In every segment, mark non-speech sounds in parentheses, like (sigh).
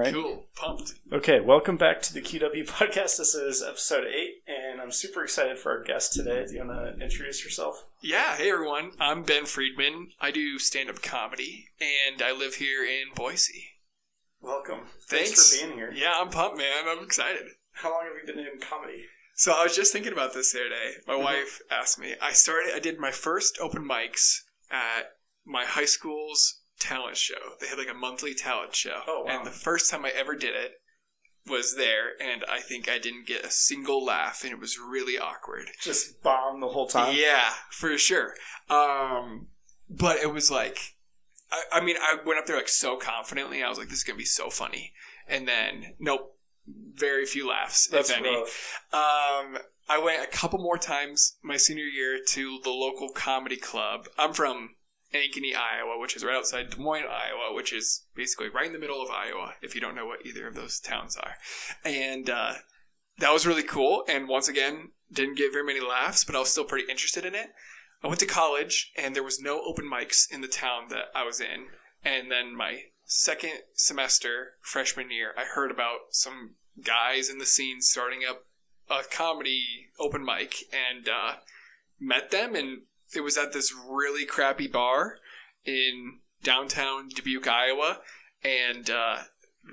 right? Cool. Pumped. Okay, welcome back to the QW (laughs) podcast. This is episode eight, and I'm super excited for our guest today. Do you want to introduce yourself? Yeah. Hey, everyone. I'm Ben Friedman. I do stand up comedy, and I live here in Boise. Welcome. Thanks. for being here. Yeah, I'm pumped, man. I'm excited. How long have you been in comedy? So I was just thinking about this the other day. My Mhm. wife asked me. I started. I did my first open mics at my high school's talent show. They had like a monthly talent show, Oh, wow. and the first time I ever did it was there, and I think I didn't get a single laugh, and it was really awkward. Just bomb the whole time. Yeah, for sure. Um, but it was like, I, I mean, I went up there like so confidently. I was like, this is gonna be so funny, and then nope, very few laughs, That's if any. Um, I went a couple more times my senior year to the local comedy club. I'm from Ankeny, Iowa, which is right outside Des Moines, Iowa, which is basically right in the middle of Iowa, if you don't know what either of those towns are. And uh, that was really cool. And once again, didn't get very many laughs, but I was still pretty interested in it. I went to college, and there was no open mics in the town that I was in. And then my second semester, freshman year, I heard about some guys in the scene starting up a comedy open mic and uh, met them. And it was at this really crappy bar in downtown Dubuque, Iowa. And uh,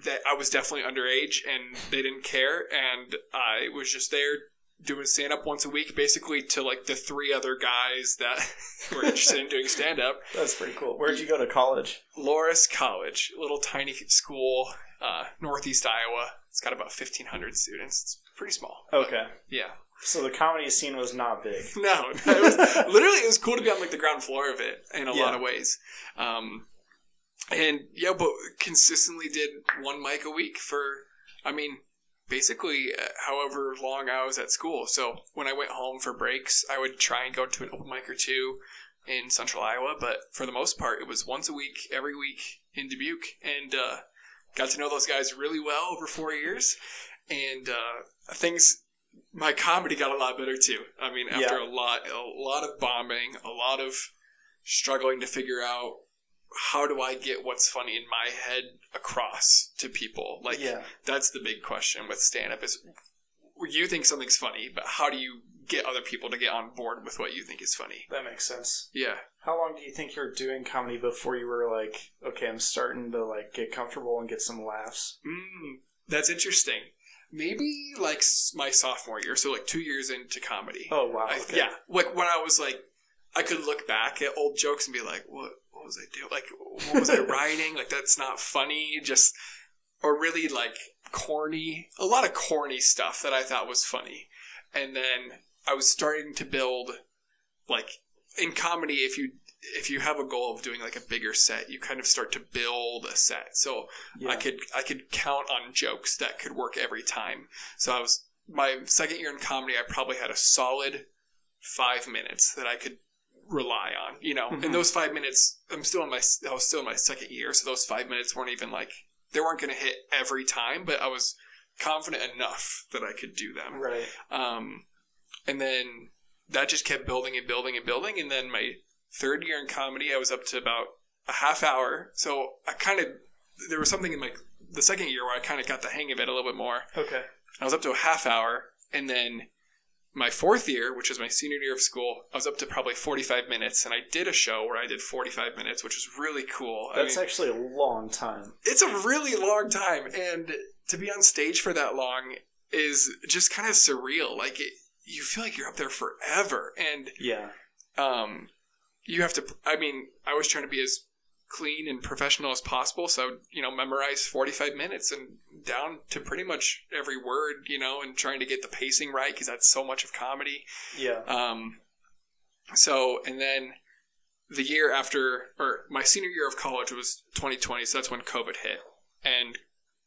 that I was definitely underage, and they didn't care. And I was just there doing stand up once a week, basically to like the three other guys that (laughs) were interested in doing stand up. That's pretty cool. Where'd you go to college? Loras College, a little tiny school, uh, northeast Iowa. It's got about 1,500 students. It's pretty small. Okay. Yeah. So the comedy scene was not big. (laughs) No, it was literally it was cool to be on like the ground floor of it in a Yeah. lot of ways. Um, and yeah, but consistently did one mic a week for, I mean, basically uh, however long I was at school. So when I went home for breaks, I would try and go to an open mic or two in central Iowa. But for the most part, it was once a week, every week in Dubuque, and uh, got to know those guys really well over four years. And uh, things my comedy got a lot better too. I mean, after a lot, a lot of bombing, a lot of struggling to figure out how do I get what's funny in my head across to people. Like yeah. that's the big question with stand up is you think something's funny, but how do you get other people to get on board with what you think is funny? That makes sense. Yeah. How long do you think you were doing comedy before you were like, okay, I'm starting to like get comfortable and get some laughs? Mm, that's interesting. Maybe like my sophomore year, so like two years into comedy. Oh wow. I- Okay. yeah, like when I was like, I could look back at old jokes and be like, what, what was I doing? Like, what was I (laughs) writing? Like, that's not funny. Just, or really like corny, a lot of corny stuff that I thought was funny. And then I was starting to build, like, in comedy, if you, if you have a goal of doing like a bigger set, you kind of start to build a set. So Yeah. I could I could count on jokes that could work every time. So I was my second year in comedy. I probably had a solid five minutes that I could rely on. You know, Mhm. in those five minutes, I'm still in my I was still in my second year, so those five minutes weren't even like they weren't going to hit every time, but I was confident enough that I could do them. Right. Um, and then that just kept building and building and building. And then my third year in comedy, I was up to about a half hour. So I kind of, there was something in my, the second year where I kind of got the hang of it a little bit more. Okay. I was up to a half hour. And then my fourth year, which was my senior year of school, I was up to probably 45 minutes. And I did a show where I did 45 minutes, which was really cool. I That's mean, actually a long time. it's a really long time and to be on stage for that long is just kind of surreal like it, you feel like you're up there forever and Yeah. um you have to i mean i was trying to be as clean and professional as possible so I would, you know memorize 45 minutes and down to pretty much every word you know and trying to get the pacing right because that's so much of comedy Yeah. um, so, and then the year after, or my senior year of college was 2020, so that's when COVID hit. And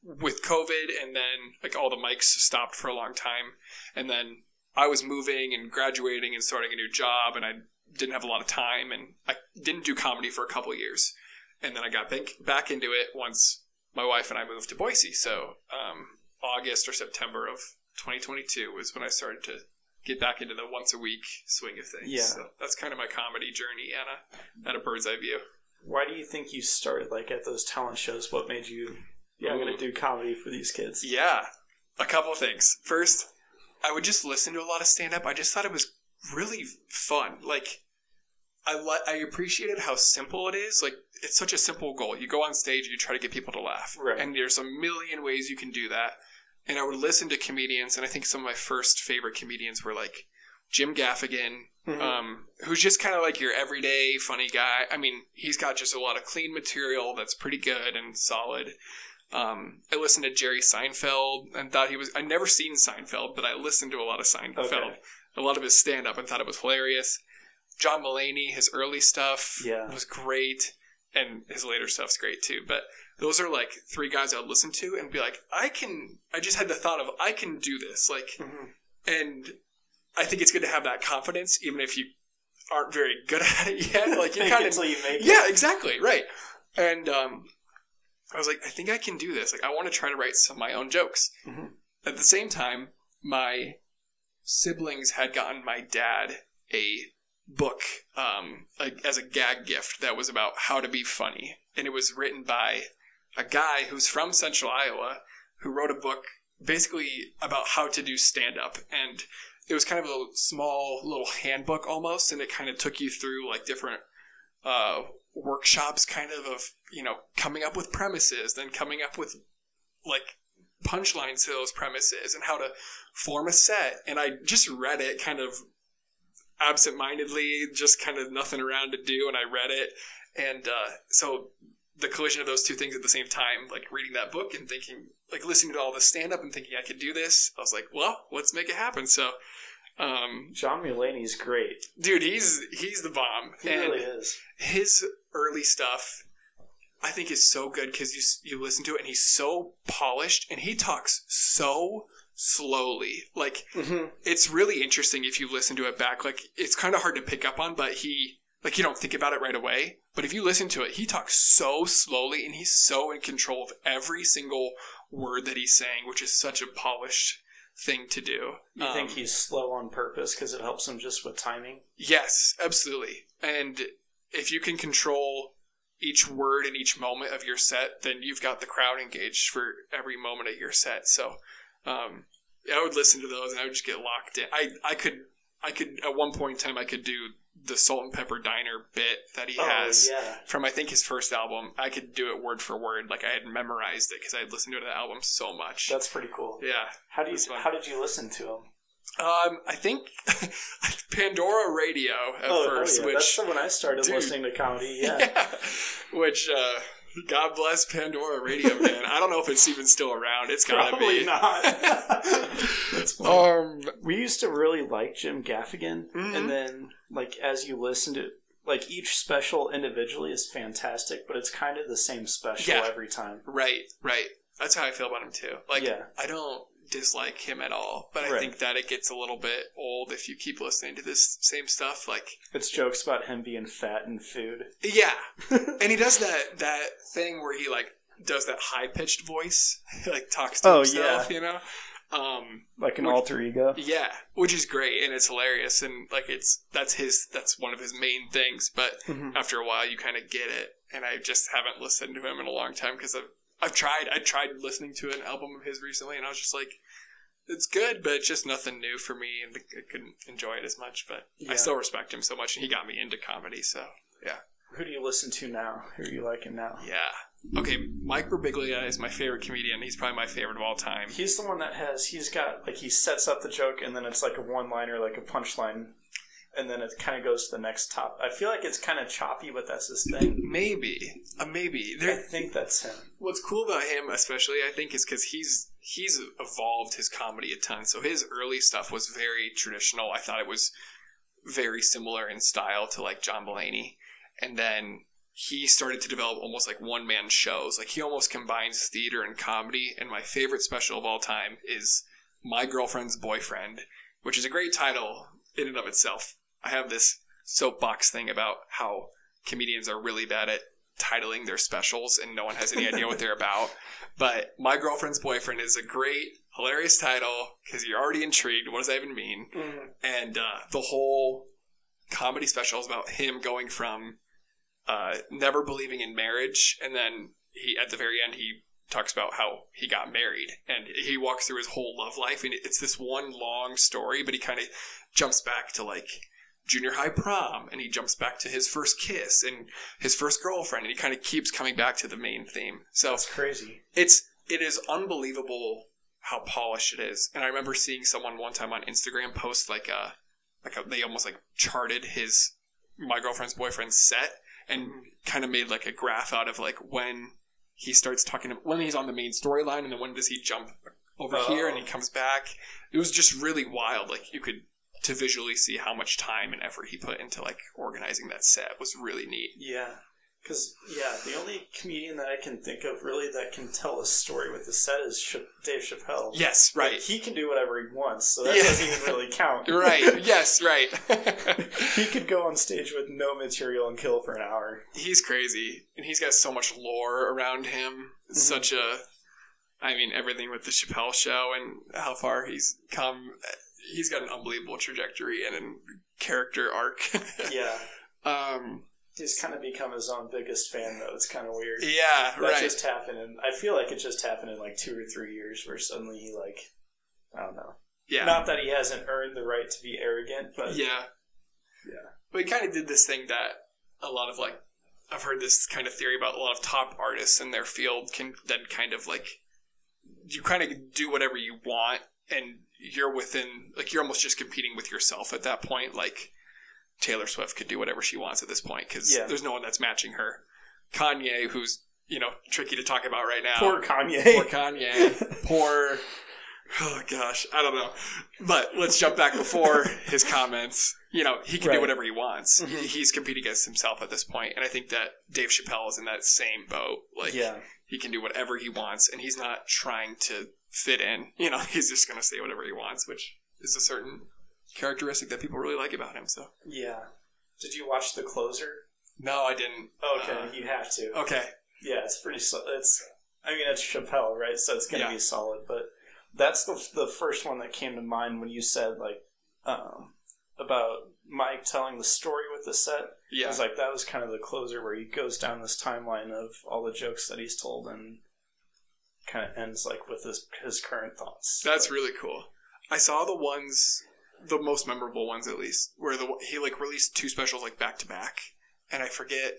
with COVID, and then like all the mics stopped for a long time, and then I was moving and graduating and starting a new job, and I didn't have a lot of time, and I didn't do comedy for a couple years, and then I got back back into it once my wife and I moved to Boise. So, um, August or September of 2022 was when I started to get back into the once a week swing of things. Yeah. So that's kind of my comedy journey at a, at a bird's eye view. Why do you think you started like at those talent shows? What made you Yeah, I'm gonna do comedy for these kids. Yeah, a couple of things. First, I would just listen to a lot of stand up. I just thought it was really fun. Like, I li- I appreciated how simple it is. Like, it's such a simple goal. You go on stage, you try to get people to laugh, Right. and there's a million ways you can do that. And I would listen to comedians, and I think some of my first favorite comedians were like Jim Gaffigan, Mhm. um, who's just kind of like your everyday funny guy. I mean, he's got just a lot of clean material that's pretty good and solid. Um, I listened to Jerry Seinfeld and thought he was. I'd never seen Seinfeld, but I listened to a lot of Seinfeld, Okay. A lot of his stand up, and thought it was hilarious. John Mulaney, his early stuff Yeah. was great, and his later stuff's great too. But those are like three guys I'd listen to and be like, I can. I just had the thought of I can do this, like, Mhm. and I think it's good to have that confidence, even if you aren't very good (laughs) at it yet. Like you (laughs) kind of you make it. yeah, exactly, right. And um, I was like, I think I can do this. Like, I want to try to write some of my own jokes. Mhm. At the same time, my siblings had gotten my dad a book um, like, as a gag gift that was about how to be funny, and it was written by a guy who's from Central Iowa who wrote a book basically about how to do stand up and it was kind of a small little handbook almost. And it kind of took you through like different uh, workshops kind of of you know coming up with premises then coming up with like punchlines to those premises and how to form a set and i just read it kind of absentmindedly just kind of nothing around to do and i read it and uh, so the collision of those two things at the same time like reading that book and thinking like listening to all the stand up and thinking i could do this i was like well let's make it happen so um, John Mulaney's great. dude he's he's the bomb He and really is. his early stuff i think is so good because you you listen to it and he's so polished and he talks so slowly like Mm-hmm. it's really interesting if you listen to it back like it's kind of hard to pick up on but he like you don't think about it right away but if you listen to it he talks so slowly and he's so in control of every single word that he's saying which is such a polished thing to do You Um, think he's slow on purpose because it helps him just with timing? Yes, absolutely. And if you can control each word in each moment of your set, then you've got the crowd engaged for every moment of your set. So, um, I would listen to those and I would just get locked in. I, I could, I could, at one point in time, I could do the Salt and Pepper Diner bit that he has Oh, yeah. from, I think, his first album. I could do it word for word. Like I had memorized it because I had listened to the album so much. That's pretty cool. yeah. How do you how did you listen to him? Um, I think (laughs) Pandora Radio at oh, first, yeah. which that's when I started Dude. listening to comedy. (laughs) Yeah. Yeah. Which, uh, God bless Pandora Radio, man. I don't know if it's even still around. It's gotta Probably be. not. (laughs) That's funny. Um, we used to really like Jim Gaffigan, Mhm. and then like as you listen to like each special individually is fantastic, but it's kind of the same special Yeah. every time. right, right. That's how I feel about him too. Like, Yeah. I don't dislike him at all, but I Right. think that it gets a little bit old if you keep listening to this same stuff. Like, It's jokes about him being fat and food. yeah, (laughs) and he does that that thing where he like does that high pitched voice, (laughs) like talks to Oh, himself, you know. Um, like an Which- alter ego. Yeah, which is great and it's hilarious and like it's that's his that's one of his main things. But Mhm. after a while, you kind of get it, and I just haven't listened to him in a long time because I've I've tried I tried listening to an album of his recently, and I was just like, it's good, but it's just nothing new for me, and I couldn't enjoy it as much. But Yeah. I still respect him so much, and he got me into comedy. So yeah. Who do you listen to now? Who are you liking now? yeah, okay. Mike Birbiglia is my favorite comedian. He's probably my favorite of all time. He's the one that has he's got like he sets up the joke and then it's like a one liner, like a punchline, and then it kind of goes to the next top. I feel like it's kind of choppy, but that's his thing. Maybe, uh, maybe I think that's him. What's cool about him, especially, I think, is because he's he's evolved his comedy a ton. So his early stuff was very traditional. I thought it was very similar in style to like John Mulaney, and then he started to develop almost like one man shows. Like he almost combines theater and comedy. And my favorite special of all time is My Girlfriend's Boyfriend, which is a great title in and of itself. I have this soapbox thing about how comedians are really bad at titling their specials and no one has any idea what they're about. But My Girlfriend's Boyfriend is a great, hilarious title because you're already intrigued. What does that even mean? And uh, the whole comedy special is about him going from uh, never believing in marriage and then he at the very end he talks about how he got married and he walks through his whole love life and it's this one long story but he kind of jumps back to like junior high prom and he jumps back to his first kiss and his first girlfriend and he kind of keeps coming back to the main theme so it's crazy. it's it is unbelievable how polished it is and i remember seeing someone one time on instagram post like a like a, they almost like charted his my girlfriend's boyfriend's set and mm-hmm. kind of made like a graph out of like when he starts talking when he's on the main storyline and then when does he jump over Oh. here and he comes back it was just really wild like you could to visually see how much time and effort he put into like organizing that set was really neat Yeah. Because, yeah, the only comedian that I can think of really that can tell a story with the set is Ch- Dave Chappelle. yes Like, right he can do whatever he wants, so that Yeah. doesn't even really count. (laughs) right yes right (laughs) he could go on stage with no material and kill for an hour. he's crazy and he's got so much lore around him Mhm. such a i mean everything with the chappelle show and how far he's come he's got an unbelievable trajectory and a character arc (laughs) Yeah. um He's kind of become his own biggest fan, though. It's kind of weird. yeah That right just happened, and I feel like it just happened in like two or three years, where suddenly he like, I don't know. yeah Not that he hasn't earned the right to be arrogant, but yeah Yeah. but he kind of did this thing that a lot of like i've heard this kind of theory about a lot of top artists in their field can then kind of like you kind of do whatever you want and you're within like you're almost just competing with yourself at that point like taylor swift could do whatever she wants at this point because Yeah. there's no one that's matching her. Kanye who's you know tricky to talk about right now. Poor Kanye. poor kanye. (laughs) Poor oh gosh i don't know. But let's jump back before his comments. You know he can do whatever he wants. Mhm. He's competing against himself at this point and i think that dave chappelle is in that same boat. Like yeah, he can do whatever he wants and he's not trying to fit in (laughs) you know he's just going to say whatever he wants which is a certain characteristic that people really like about him so yeah. Did you watch The Closer? no i didn't Okay, Uh, you have to. okay Yeah, it's pretty. It's. I mean, it's Chappelle, right? So it's gonna Yeah. be solid. But that's the the first one that came to mind when you said like um, about Mike telling the story with the set. It yeah was like that was kind of the closer where he goes down this timeline of all the jokes that he's told and kind of ends like with his his current thoughts. That's But- really cool. I saw the ones, the most memorable ones at least, where the he like released two specials like back to back, and I forget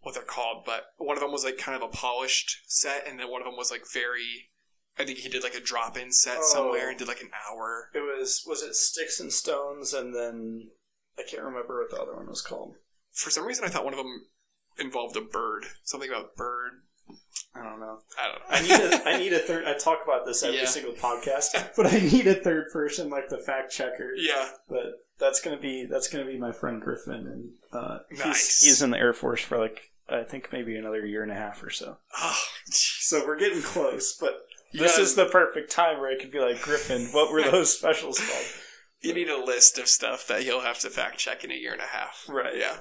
what they're called, but one of them was like kind of a polished set, and then one of them was like very. I think he did like a drop in set Oh. somewhere and did like an hour. It was was it Sticks and Stones and then I can't remember what the other one was called. For some reason, I thought one of them involved a bird, something about bird. I don't know. I don't know. I need a, (laughs) I need a third. I talk about this every Yeah. single podcast, (laughs) but I need a third person like the fact checker. yeah, But that's gonna be that's gonna be my friend Griffin, and uh, Nice. he's, he's in the Air Force for like I think maybe another year and a half or so. oh, So we're getting close, but this gotta- is the perfect time where I could be like Griffin. What were (laughs) those specials called? you need a list of stuff that he'll have to fact check in a year and a half. Right. Yeah.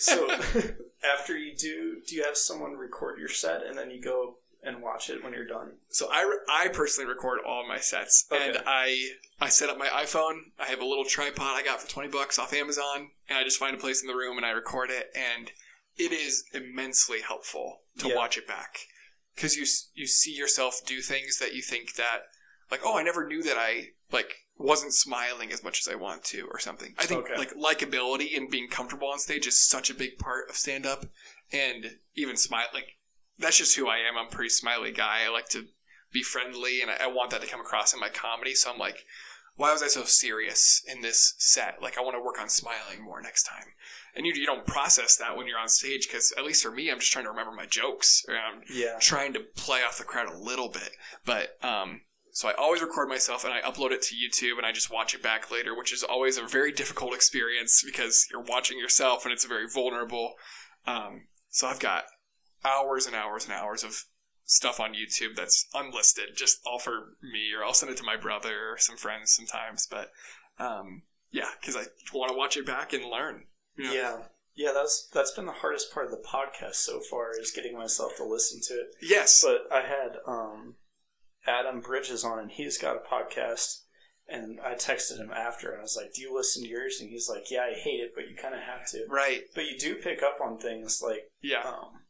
So (laughs) after you do, do you have someone record your set and then you go and watch it when you're done? So I, re- I personally record all my sets, Okay. and I I set up my iPhone. I have a little tripod I got for twenty bucks off Amazon, and I just find a place in the room and I record it, and it is immensely helpful to Yeah. watch it back because you you see yourself do things that you think that like oh I never knew that I like wasn't smiling as much as I want to or something. I think Okay. like likability and being comfortable on stage is such a big part of stand up, and even smile like that's just who I am. I'm a pretty smiley guy. I like to be friendly, and I, I want that to come across in my comedy. So I'm like, why was I so serious in this set? Like, I want to work on smiling more next time. And you, you don't process that when you're on stage because, at least for me, I'm just trying to remember my jokes. I'm Yeah. trying to play off the crowd a little bit. But, um, so I always record myself and I upload it to YouTube and I just watch it back later, which is always a very difficult experience because you're watching yourself and it's very vulnerable. Um, so I've got hours and hours and hours of stuff on YouTube that's unlisted, just all for me, or I'll send it to my brother or some friends sometimes. But um, yeah, because I want to watch it back and learn. you yeah. Yeah, that's that's been the hardest part of the podcast so far is getting myself to listen to it. Yes. But I had um, Adam Bridges on, and he's got a podcast. And I texted him after, and I was like, "Do you listen to yours?" And he's like, "Yeah, I hate it, but you kind of have to." right. But you do pick up on things like Yeah. um,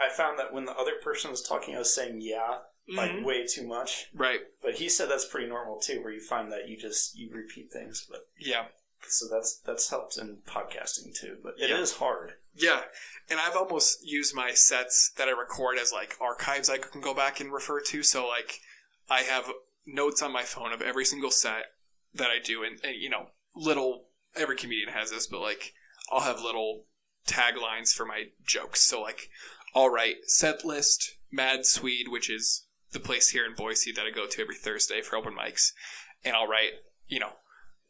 I found that when the other person was talking, I was saying yeah, like Mhm. way too much. Right. But he said that's pretty normal too, where you find that you just you repeat things. But Yeah. so that's that's helped in podcasting too. But it is Yeah. hard. Yeah. And I've almost used my sets that I record as like archives I can go back and refer to. So like I have notes on my phone of every single set that I do and, and you know, little every comedian has this, but like I'll have little taglines for my jokes. So like I'll set list Mad Swede, which is the place here in Boise that I go to every Thursday for open mics. And I'll write, you know,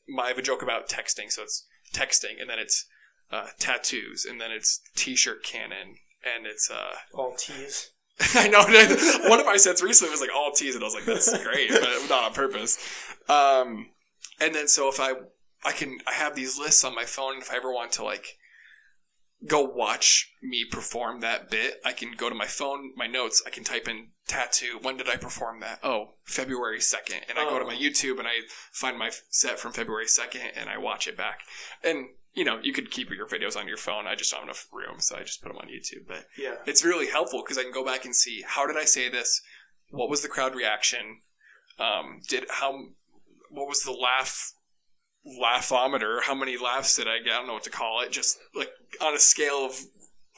my, I have a joke about texting, so it's texting, and then it's uh, tattoos, and then it's t-shirt cannon, and it's uh, All T's. (laughs) I know one of my sets recently was like all T's, and I was like, that's great, but not on purpose. Um, and then so if I I can I have these lists on my phone, and if I ever want to like go watch me perform that bit, I can go to my phone, my notes, I can type in tattoo. When did I perform that? Oh, February second, and I go to Oh. my YouTube and I find my set from February second, and I watch it back. And you know, you could keep your videos on your phone. I just don't have enough room, so I just put them on YouTube. But Yeah. it's really helpful because I can go back and see how did I say this, what was the crowd reaction, um, did how, what was the laugh, laughometer, how many laughs did I get? I don't know what to call it. Just like on a scale of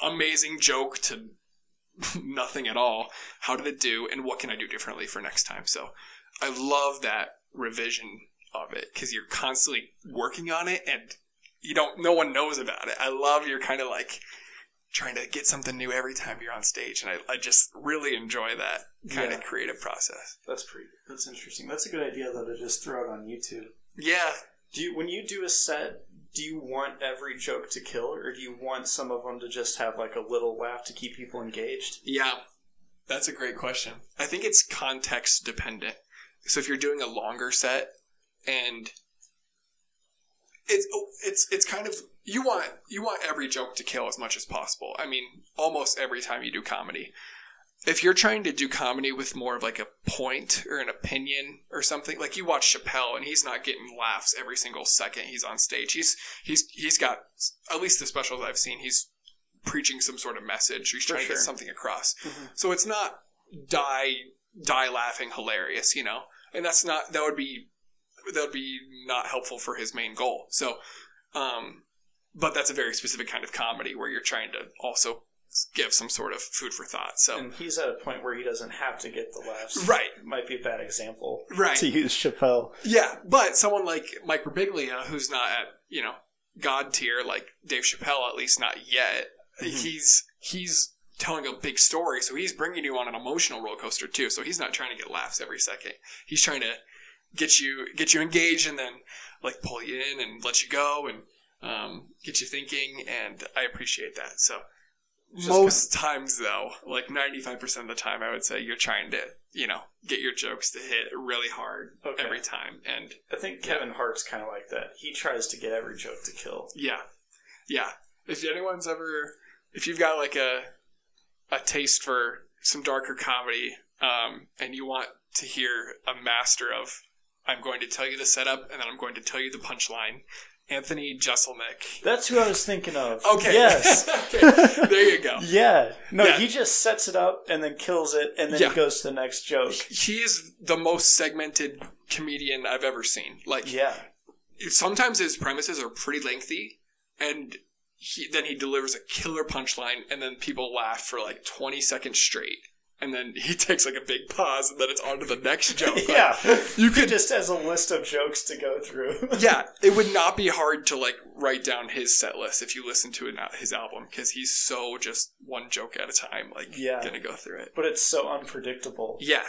amazing joke to (laughs) nothing at all. How did it do, and what can I do differently for next time? So I love that revision of it because you're constantly working on it and you don't no one knows about it i love you're kind of like trying to get something new every time you're on stage and i, I just really enjoy that kind Yeah. of creative process That's pretty. That's interesting. That's a good idea though to just throw it on YouTube. yeah Do you when you do a set? Do you want every joke to kill, or do you want some of them to just have like a little laugh to keep people engaged? yeah that's a great question i think it's context dependent so if you're doing a longer set and it's it's it's kind of you want you want every joke to kill as much as possible. I mean, almost every time you do comedy. If you're trying to do comedy with more of like a point or an opinion or something, like you watch Chappelle and he's not getting laughs every single second he's on stage. He's he's he's got at least the specials I've seen. He's preaching some sort of message. He's trying to get something across. Mhm. So it's not die die laughing hilarious, you know, and that's not that would be that would be not helpful for his main goal. So, um, but that's a very specific kind of comedy where you're trying to also give some sort of food for thought. So, And he's at a point where he doesn't have to get the laughs. right, Might be a bad example right, to use Chappelle. yeah. But someone like Mike Birbiglia, who's not at you know god tier like Dave Chappelle, at least not yet. Mhm. He's he's telling a big story, so he's bringing you on an emotional roller coaster too. So he's not trying to get laughs every second. He's trying to get you get you engaged and then like pull you in and let you go and um, get you thinking. And I appreciate that. So Just most times though, like ninety five percent of the time, I would say you're trying to you know get your jokes to hit really hard Okay. every time. And I think Kevin Hart's kind of like that. He tries to get every joke to kill. Yeah, yeah. If anyone's ever, if you've got like a a taste for some darker comedy, um, and you want to hear a master of, I'm going to tell you the setup, and then I'm going to tell you the punchline. Anthony Jeselnik. That's who I was thinking of. Okay. Yes. (laughs) Okay. There you go. (laughs) Yeah. No, Yeah. he just sets it up and then kills it, and then Yeah. he goes to the next joke. He is the most segmented comedian I've ever seen. Like, Yeah. sometimes his premises are pretty lengthy and he, then he delivers a killer punchline and then people laugh for like 20 seconds straight and then he (laughs) takes like a big pause and then it's on to the next (laughs) joke Like, yeah. you could just as a list of jokes to go through. (laughs) yeah it would not be hard to like write down his set list if you listen to his album because he's so just one joke at a time like Yeah. gonna go through it But it's so unpredictable. yeah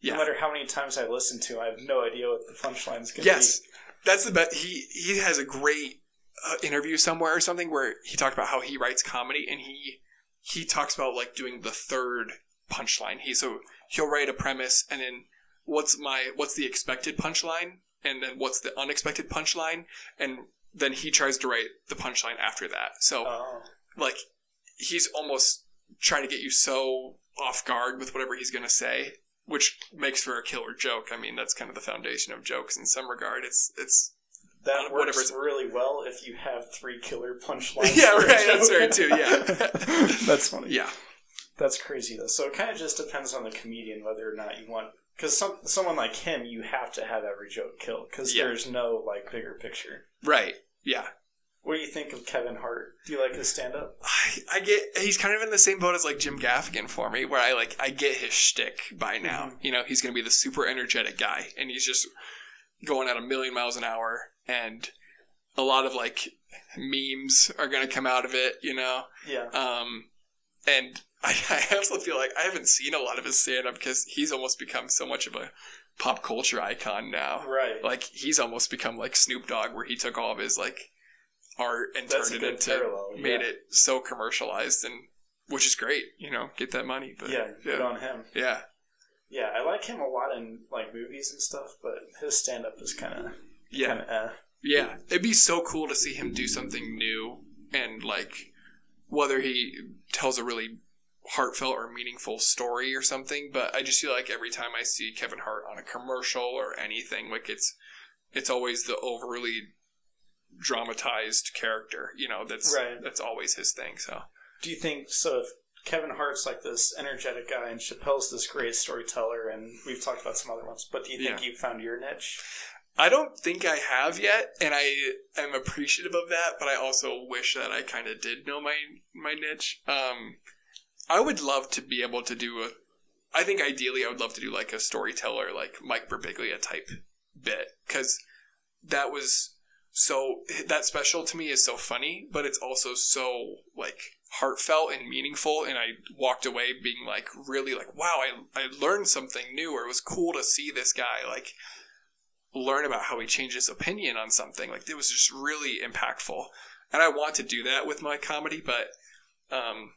yeah No matter how many times I listen to, I have no idea what the punchline's to Yes, that's the best. He he has a great uh, interview somewhere or something where he talked about how he writes comedy and he he talks about like doing the third punchline. He so he'll write a premise and then what's my what's the expected punchline and then what's the unexpected punchline and then he tries to write the punchline after that. So. Oh. like he's almost trying to get you so off guard with whatever he's going to say which makes for a killer joke i mean that's kind of the foundation of jokes in some regard it's it's That works whatever's- really well if you have three killer (laughs) punchlines. Yeah, right, that's right, too, yeah. (laughs) that's funny. yeah That's crazy though. So it kind of just depends on the comedian whether or not you want. Because some someone like him, you have to have every joke killed because Yeah. there's no like bigger picture. Right. Yeah. What do you think of Kevin Hart? Do you like his stand up? I, I get he's kind of in the same boat as like Jim Gaffigan for me, where I like I get his shtick by now. Mhm. You know, he's gonna be the super energetic guy, and he's just going at a million miles an hour, and a lot of like memes are gonna come out of it. You know, Yeah. um, and I, (laughs) I also feel like I haven't seen a lot of his stand up because he's almost become so much of a pop culture icon now. Right. Like he's almost become like Snoop Dogg, where he took all of his like art and That's turned it into parallel. made yeah. it so commercialized and which is great, you know, get that money. But Yeah. Good yeah, on him. yeah, Yeah, I like him a lot in like movies and stuff, but his stand up is kind of yeah, kind of eh. yeah. It'd be so cool to see him do something new and like whether he tells a really heartfelt or meaningful story or something. But I just feel like every time I see Kevin Hart on a commercial or anything, like it's it's always the overly dramatized character, you know. That's Right. that's always his thing. So. Do you think so? If Kevin Hart's like this energetic guy, and Chappelle's this great storyteller, and we've talked about some other ones, but do you think you found your niche? I don't think I have yet, and I am appreciative of that. But I also wish that I kind of did know my my niche. Um, I would love to be able to do a. I think ideally, I would love to do like a storyteller, like Mike Birbiglia type bit, because that was so that special to me is so funny, but it's also so like heartfelt and meaningful. And I walked away being like really like, wow, I I learned something new, or it was cool to see this guy like learn about how he changed his opinion on something. Like it was just really impactful. And I want to do that with my comedy, but um,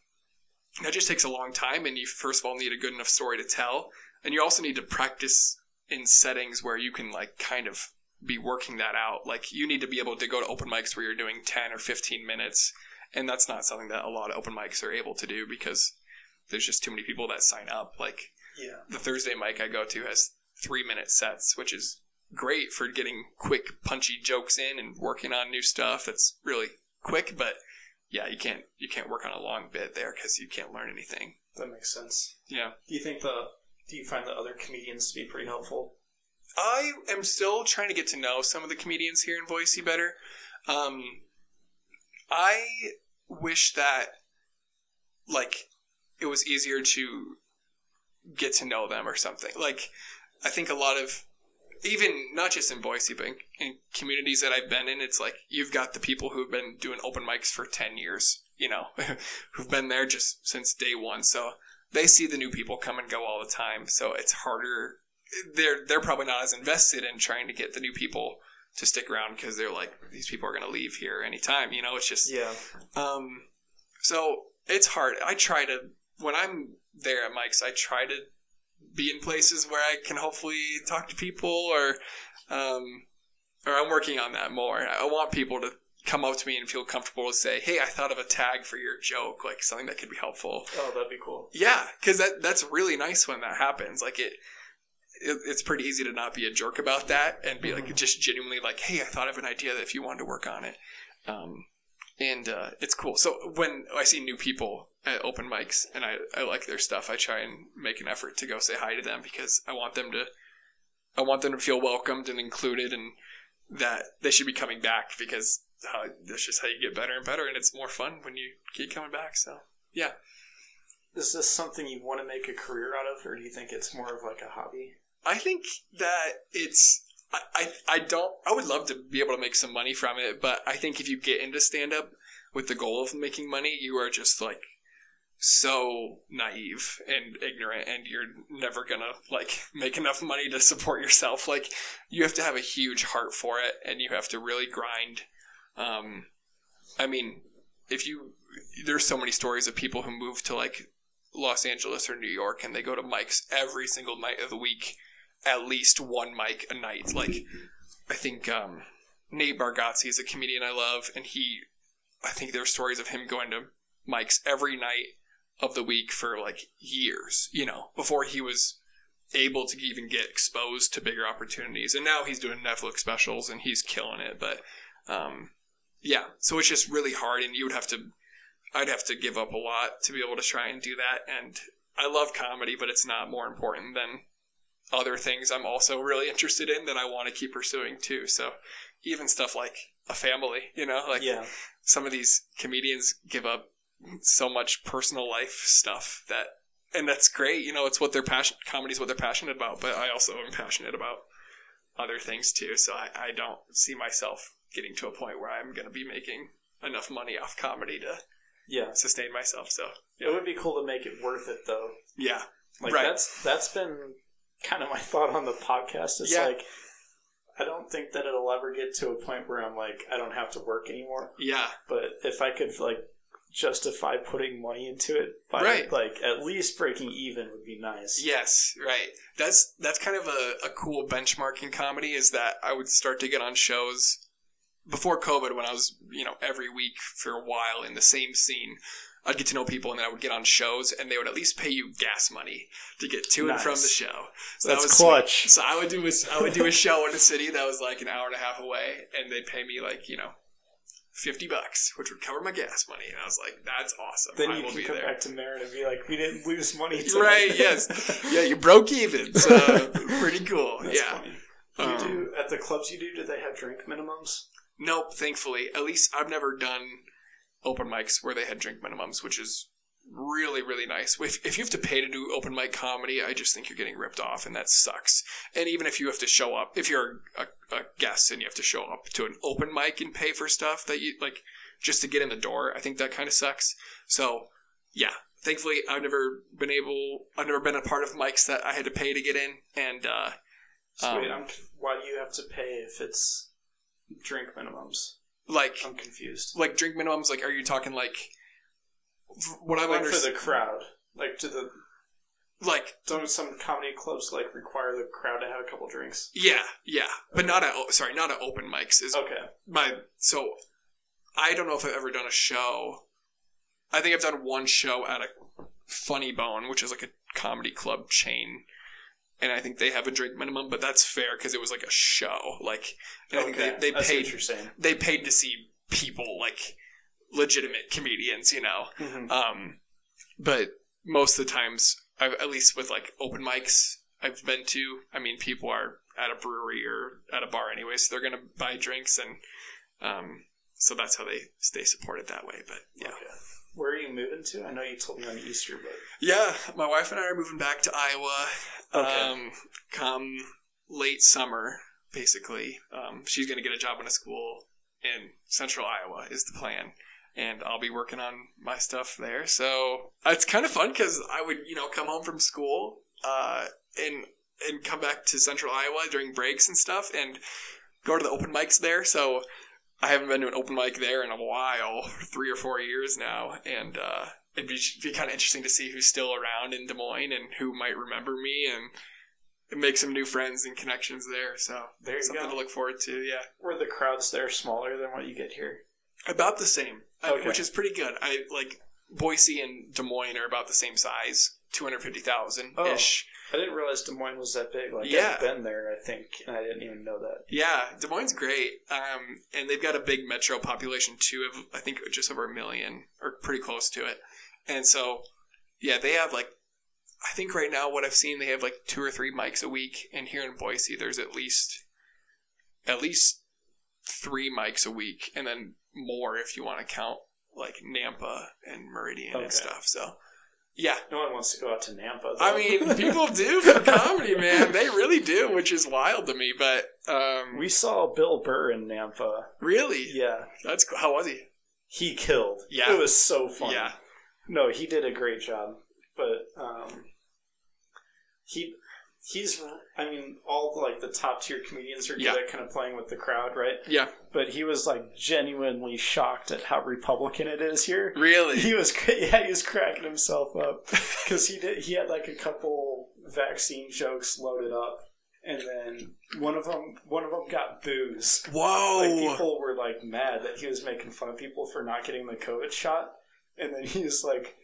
that just takes a long time. And you first of all need a good enough story to tell, and you also need to practice in settings where you can like kind of be working that out. Like you need to be able to go to open mics where you're doing ten or fifteen minutes, and that's not something that a lot of open mics are able to do because there's just too many people that sign up. Like Yeah. the Thursday mic I go to has three minute sets, which is great for getting quick, punchy jokes in and working on new stuff. that's really quick, but yeah, you can't you can't work on a long bit there because you can't learn anything. That makes sense. Yeah, Do you think the do you find the other comedians to be pretty helpful? I am still trying to get to know some of the comedians here in Boise better. Um, I wish that like it was easier to get to know them or something. Like I think a lot of even not just in Boise, but in, in communities that I've been in, it's like you've got the people who've been doing open mics for ten years, you know, (laughs) who've been there just since day one. So they see the new people come and go all the time. So it's harder. They're they're probably not as invested in trying to get the new people to stick around because they're like these people are going to leave here anytime. You know, it's just Yeah. um, so it's hard. I try to when I'm there at mics, I try to be in places where I can hopefully talk to people, or um, or I'm working on that more. I want people to come up to me and feel comfortable to say, "Hey, I thought of a tag for your joke, like something that could be helpful." Oh, that'd be cool. Yeah, because that that's really nice when that happens. Like it, it, it's pretty easy to not be a jerk about that and be like Mhm. just genuinely like, hey, I thought of an idea that if you wanted to work on it, um, and uh, it's cool. So when I see new people at open mics and I, I like their stuff, I try and make an effort to go say hi to them because I want them to, I want them to feel welcomed and included and that they should be coming back because uh, that's just how you get better and better and it's more fun when you keep coming back. So yeah. Is this something you want to make a career out of, or do you think it's more of like a hobby? I think that it's I, I I don't I would love to be able to make some money from it, but I think if you get into stand up with the goal of making money, you are just like so naive and ignorant and you're never gonna like (laughs) make enough money to support yourself. Like you have to have a huge heart for it and you have to really grind. Um I mean, if you there's so many stories of people who move to like Los Angeles or New York and they go to mics every single night of the week at least one mic a night. Like, I think um, Nate Bargatze is a comedian I love, and he, I think there's stories of him going to mics every night of the week for like years, you know, before he was able to even get exposed to bigger opportunities. And now he's doing Netflix specials and he's killing it. But um, yeah, so it's just really hard, and you would have to. I'd have to give up a lot to be able to try and do that. And I love comedy, but it's not more important than other things I'm also really interested in that I want to keep pursuing too. So even stuff like a family, you know, like yeah, some of these comedians give up so much personal life stuff that and that's great you know it's what they're passion comedy is what they're passionate about but i also am passionate about other things too so i, I don't see myself getting to a point where i'm going to be making enough money off comedy to yeah. sustain myself so It would be cool to make it worth it though. yeah Like Right. that's that's been kind of my thought on the podcast. It's Yeah. like I don't think that it'll ever get to a point where I'm like I don't have to work anymore. yeah But if I could like justify putting money into it by Right. like at least breaking even would be nice. Yes, right. That's that's kind of a, a cool benchmark in comedy is that I would start to get on shows before COVID when I was, you know, every week for a while in the same scene. I'd get to know people and then I would get on shows and they would at least pay you gas money to get to and from the show. So That's that was clutch. sweet. So I would do a, I would do a show in a city that was like an hour and a half away and they'd pay me like, you know, 50 bucks, which would cover my gas money. And I was like, that's awesome. Then I you will can come there. back to Marin and be like, we didn't lose money. (laughs) Tonight. Right, yes. (laughs) Yeah, you broke even. So pretty cool. That's yeah. funny. Do Um, you do at the clubs you do? Do they have drink minimums? Nope, thankfully. At least I've never done open mics where they had drink minimums, which is really, really nice. If, if you have to pay to do open mic comedy, I just think you're getting ripped off, and that sucks. And even if you have to show up, if you're a, a guest and you have to show up to an open mic and pay for stuff that you like just to get in the door, I think that kind of sucks. So, yeah. Thankfully, I've never been able, I've never been a part of mics that I had to pay to get in, and uh, So Um, wait, I'm, why do you have to pay if it's drink minimums? like I'm confused. like drink minimums like are you talking like what i'm Like for the crowd, like to the like don't some comedy clubs like require the crowd to have a couple drinks? yeah yeah. But not at sorry not at open mics is Okay, my so i don't know if i've ever done a show. I think i've done one show at a funny bone which is like a comedy club chain and i think they have a drink minimum but that's fair because it was like a show. Like and i think okay. they, they paid they paid to see people like legitimate comedians you know Mhm. Um, but most of the times, I've, at least with like open mics I've been to, I mean, people are at a brewery or at a bar anyway, so they're gonna buy drinks, and um, so that's how they stay supported that way. But yeah, Okay. Where are you moving to? I know you told me on Easter, but yeah, my wife and I are moving back to Iowa. Okay. Um, come late summer, basically. Um, she's gonna get a job in a school in Central Iowa is the plan. And I'll be working on my stuff there, so it's kind of fun because I would, you know, come home from school, uh, and and come back to Central Iowa during breaks and stuff, and go to the open mics there. So I haven't been to an open mic there in a while, (laughs) three or four years now, and uh, it'd be, be kind of interesting to see who's still around in Des Moines and who might remember me and make some new friends and connections there. So there you something go. to look forward to. Yeah, Were the crowds there smaller than what you get here? about the same, Okay. which is pretty good. I like Boise and Des Moines are about the same size, two hundred fifty thousand ish. I didn't realize Des Moines was that big. Like Yeah. I've been there, I think, and I didn't even know that. Yeah, Des Moines is great, um, and they've got a big metro population too. Of I think just over a million, or pretty close to it. And so, yeah, they have like, I think right now what I've seen, they have like two or three mics a week. And here in Boise, there's at least, at least three mics a week, and then more if you want to count like Nampa and Meridian Okay. and stuff. So, yeah, No one wants to go out to Nampa. Though. I mean, (laughs) people do for comedy, man. They really do, which is wild to me. But um, we saw Bill Burr in Nampa. really, Yeah, that's how was he? he killed. Yeah. it was so fun. Yeah, No, he did a great job, but um, he he's I mean all like the top tier comedians are good Yeah. at kind of playing with the crowd, right? yeah, But he was like genuinely shocked at how Republican it is here. really. He was (laughs) yeah, he was cracking himself up because he did he had like a couple vaccine jokes loaded up, and then one of them one of them got boos. Like Whoa! people were like mad that he was making fun of people for not getting the COVID shot, and then he's like,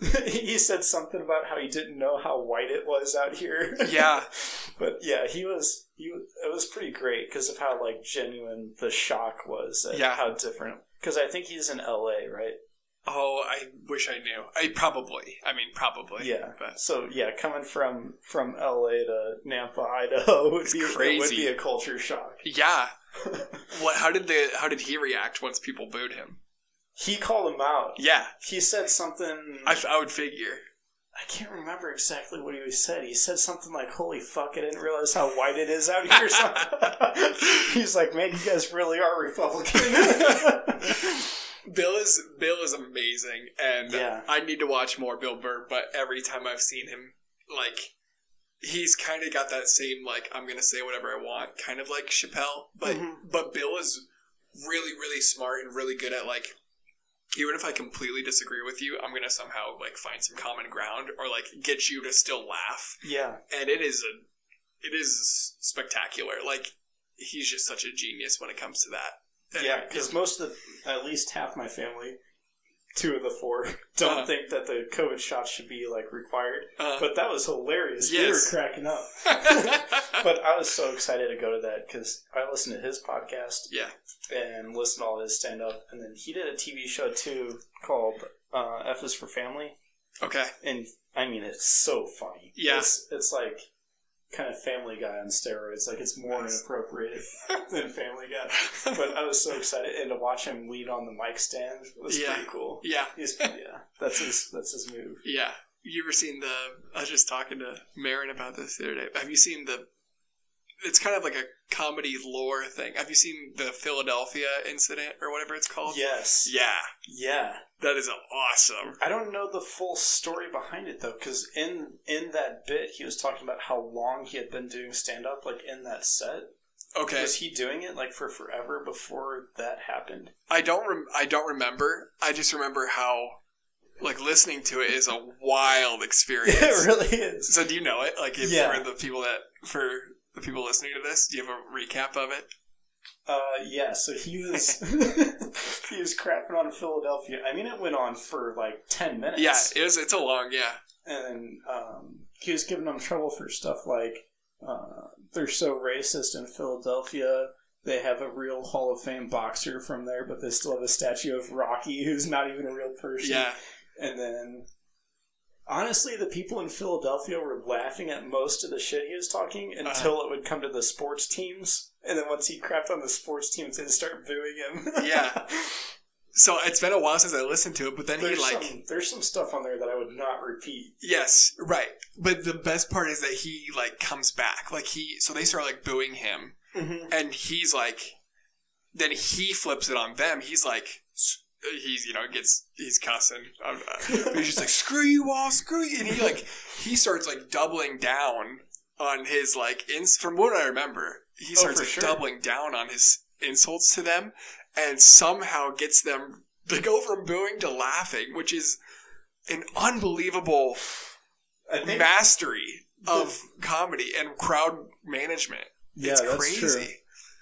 (laughs) he said something about how he didn't know how white it was out here. Yeah. (laughs) but yeah, he was he was, it was pretty great because of how like genuine the shock was. Yeah. how different. Because I think he's in L.A. right. Oh, I wish I knew. I probably. I mean, probably. Yeah. But So yeah, coming from from LA to Nampa, (laughs) Idaho would It's be it would be a culture shock. yeah. What? How did the? How did he react once people booed him? He called him out. Yeah, He said something. I, I would figure. I can't remember exactly what he said. He said something like, "Holy fuck! I didn't realize how white it is out here." (laughs) (laughs) He's like, "Man, you guys really are Republican." (laughs) Bill is Bill is amazing, and Yeah. I need to watch more Bill Burr. But every time I've seen him, like he's kind of got that same like I'm gonna say whatever I want, kind of like Chappelle. But Mhm. but Bill is really really smart and really good at like. Even if I completely disagree with you, I'm gonna somehow like find some common ground or like get you to still laugh. yeah, and it is a it is spectacular like he's just such a genius when it comes to that yeah. Because most of the, at least half my family, two of the four, (laughs) don't Uh-huh. think that the COVID shots should be like required. uh, But that was hilarious. We were cracking up. (laughs) (laughs) But I was so excited to go to that because I listened to his podcast yeah and listened to all his stand up. And then he did a TV show too called uh, F is for Family. okay And I mean, it's so funny. Yeah. It's, it's like kind of Family Guy on steroids. Like it's more Nice. inappropriate (laughs) than Family Guy. But I was so excited. And to watch him lead on the mic stand was Yeah. pretty cool. yeah He's, yeah, that's his, that's his move. yeah you ever seen the i was just talking to Marin about this the other day have you seen the it's kind of like a comedy lore thing have you seen the philadelphia incident or whatever it's called Yes. yeah Yeah. that is awesome I don't know the full story behind it though, because in in that bit he was talking about how long he had been doing stand up, like in that set. okay Was he doing it like for forever before that happened? I don't rem- I don't remember. I just remember how like listening to it is a wild (laughs) experience. it really is. So do you know it? Like if Yeah. for the people that for the people listening to this, do you have a recap of it? Uh, yeah. So he was (laughs) (laughs) he was crapping on Philadelphia. I mean, it went on for like ten minutes. Yeah, it is it's a long yeah. and um, he was giving them trouble for stuff like uh, they're so racist in Philadelphia. They have a real Hall of Fame boxer from there, but they still have a statue of Rocky, who's not even a real person. Yeah. And then, honestly, the people in Philadelphia were laughing at most of the shit he was talking Uh-huh. until it would come to the sports teams. And then once he crapped on the sports teams, they'd start booing him. (laughs) Yeah. So it's been a while since I listened to it, but then there's, he like some, there's some stuff on there that I would not repeat. Yes, right. But the best part is that he like comes back. Like he so they start like booing him Mm-hmm. and he's like then he flips it on them he's like he's you know gets he's cussing um, uh, (laughs) he's just like screw you all screw you and he like he starts like doubling down on his like ins from what i remember he Oh, starts for like sure. doubling down on his insults to them and somehow gets them to go from booing to laughing which is an unbelievable mastery of comedy and crowd management Yeah, it's that's crazy true.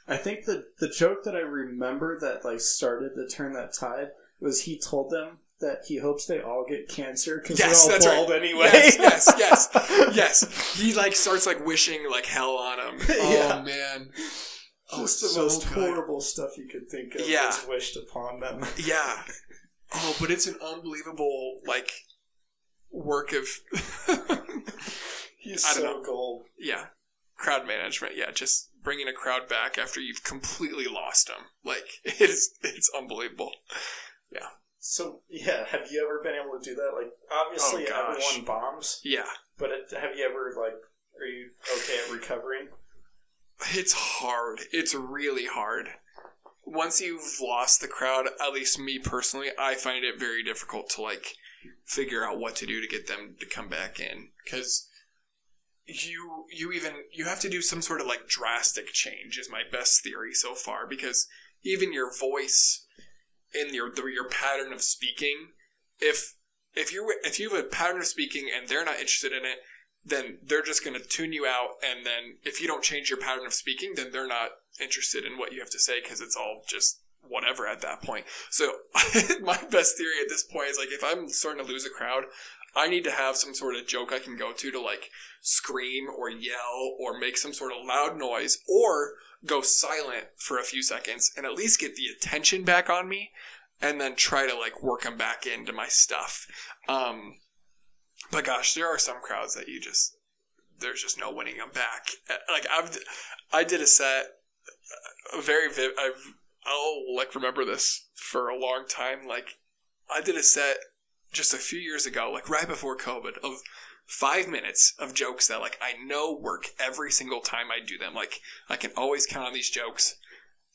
I think the the joke that I remember that like started to turn that tide was he told them that he hopes they all get cancer because Yes, they're all that's right. bald anyway. Yes, (laughs) yes, yes, yes. He like starts like wishing like hell on him. (laughs) Yeah. Oh man. Oh, Just the so most good. horrible stuff you could think of Yeah. was wished upon them. (laughs) Yeah. Oh, but it's an unbelievable like work of He's I don't so know. gold. yeah crowd management. Yeah, just bringing a crowd back after you've completely lost them. Like (laughs) it's it's unbelievable. Yeah. So yeah, have you ever been able to do that? Like obviously Oh, everyone bombs, Yeah. but it, have you ever like are you okay at recovering? It's hard. It's really hard. Once you've lost the crowd, at least me personally, I find it very difficult to like figure out what to do to get them to come back in because you you even you have to do some sort of like drastic change is my best theory so far because even your voice and your your pattern of speaking if if you if you have a pattern of speaking and they're not interested in it then they're just going to tune you out and then if you don't change your pattern of speaking then they're not interested in what you have to say because it's all just whatever at that point. So (laughs) my best theory at this point is like if i'm starting to lose a crowd i need to have some sort of joke i can go to to like scream or yell or make some sort of loud noise or go silent for a few seconds and at least get the attention back on me and then try to like work them back into my stuff. Um, but gosh, there are some crowds that you just there's just no winning them back. Like I've I did a set a very I've I'll like remember this for a long time. Like I did a set just a few years ago, like right before COVID, of five minutes of jokes that like I know work every single time I do them. Like I can always count on these jokes,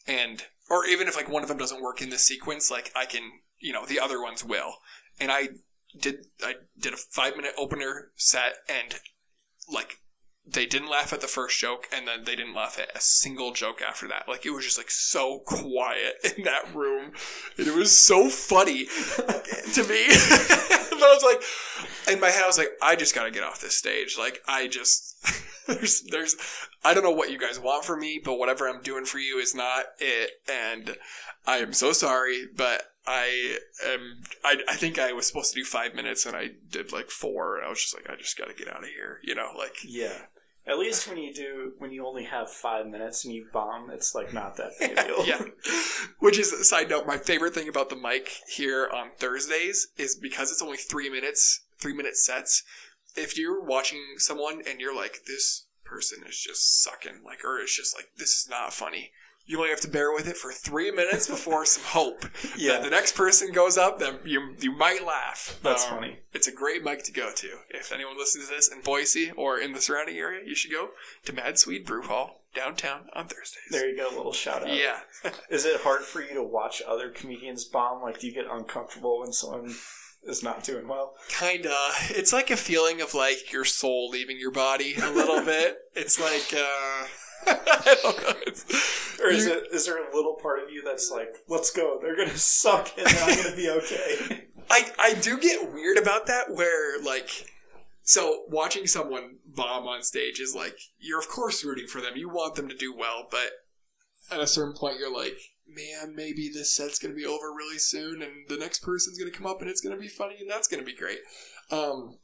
and or even if like one of them doesn't work in the sequence, like I can you know the other ones will. And I did I did a five minute opener set and like they didn't laugh at the first joke and then they didn't laugh at a single joke after that. Like it was just like so quiet in that room. And it was so funny (laughs) to me. (laughs) but I was like in my head I was like, I just gotta get off this stage. Like I just (laughs) there's there's I don't know what you guys want from me, but whatever I'm doing for you is not it and I am so sorry, but I am. I, I think I was supposed to do five minutes, and I did like four, and I was just like, I just got to get out of here, you know, like Yeah. At least when you do, when you only have five minutes and you bomb, it's like not that big a (laughs) deal. yeah. Which is a side note. My favorite thing about the mic here on Thursdays is because it's only three minutes, three minute sets. If you're watching someone and you're like, this person is just sucking, like, or it's just like, this is not funny. You only have to bear with it for three minutes before some hope. (laughs) Yeah. That the next person goes up, then you you might laugh. That's Um, funny. It's a great mic to go to. If anyone listens to this in Boise or in the surrounding area, you should go to Mad Swede Brew Hall downtown on Thursdays. There you go, little shout out. Yeah. (laughs) Is it hard for you to watch other comedians bomb? Like, do you get uncomfortable when someone is not doing well? Kinda. It's like a feeling of like your soul leaving your body a little (laughs) bit. It's like uh I don't know. It's, Or is it is there a little part of you that's like, let's go, they're gonna suck and I'm gonna be okay? (laughs) I I do get weird about that where like so watching someone bomb on stage is like you're of course rooting for them. You want them to do well, but at a certain point you're like, man, maybe this set's gonna be over really soon and the next person's gonna come up and it's gonna be funny and that's gonna be great. Um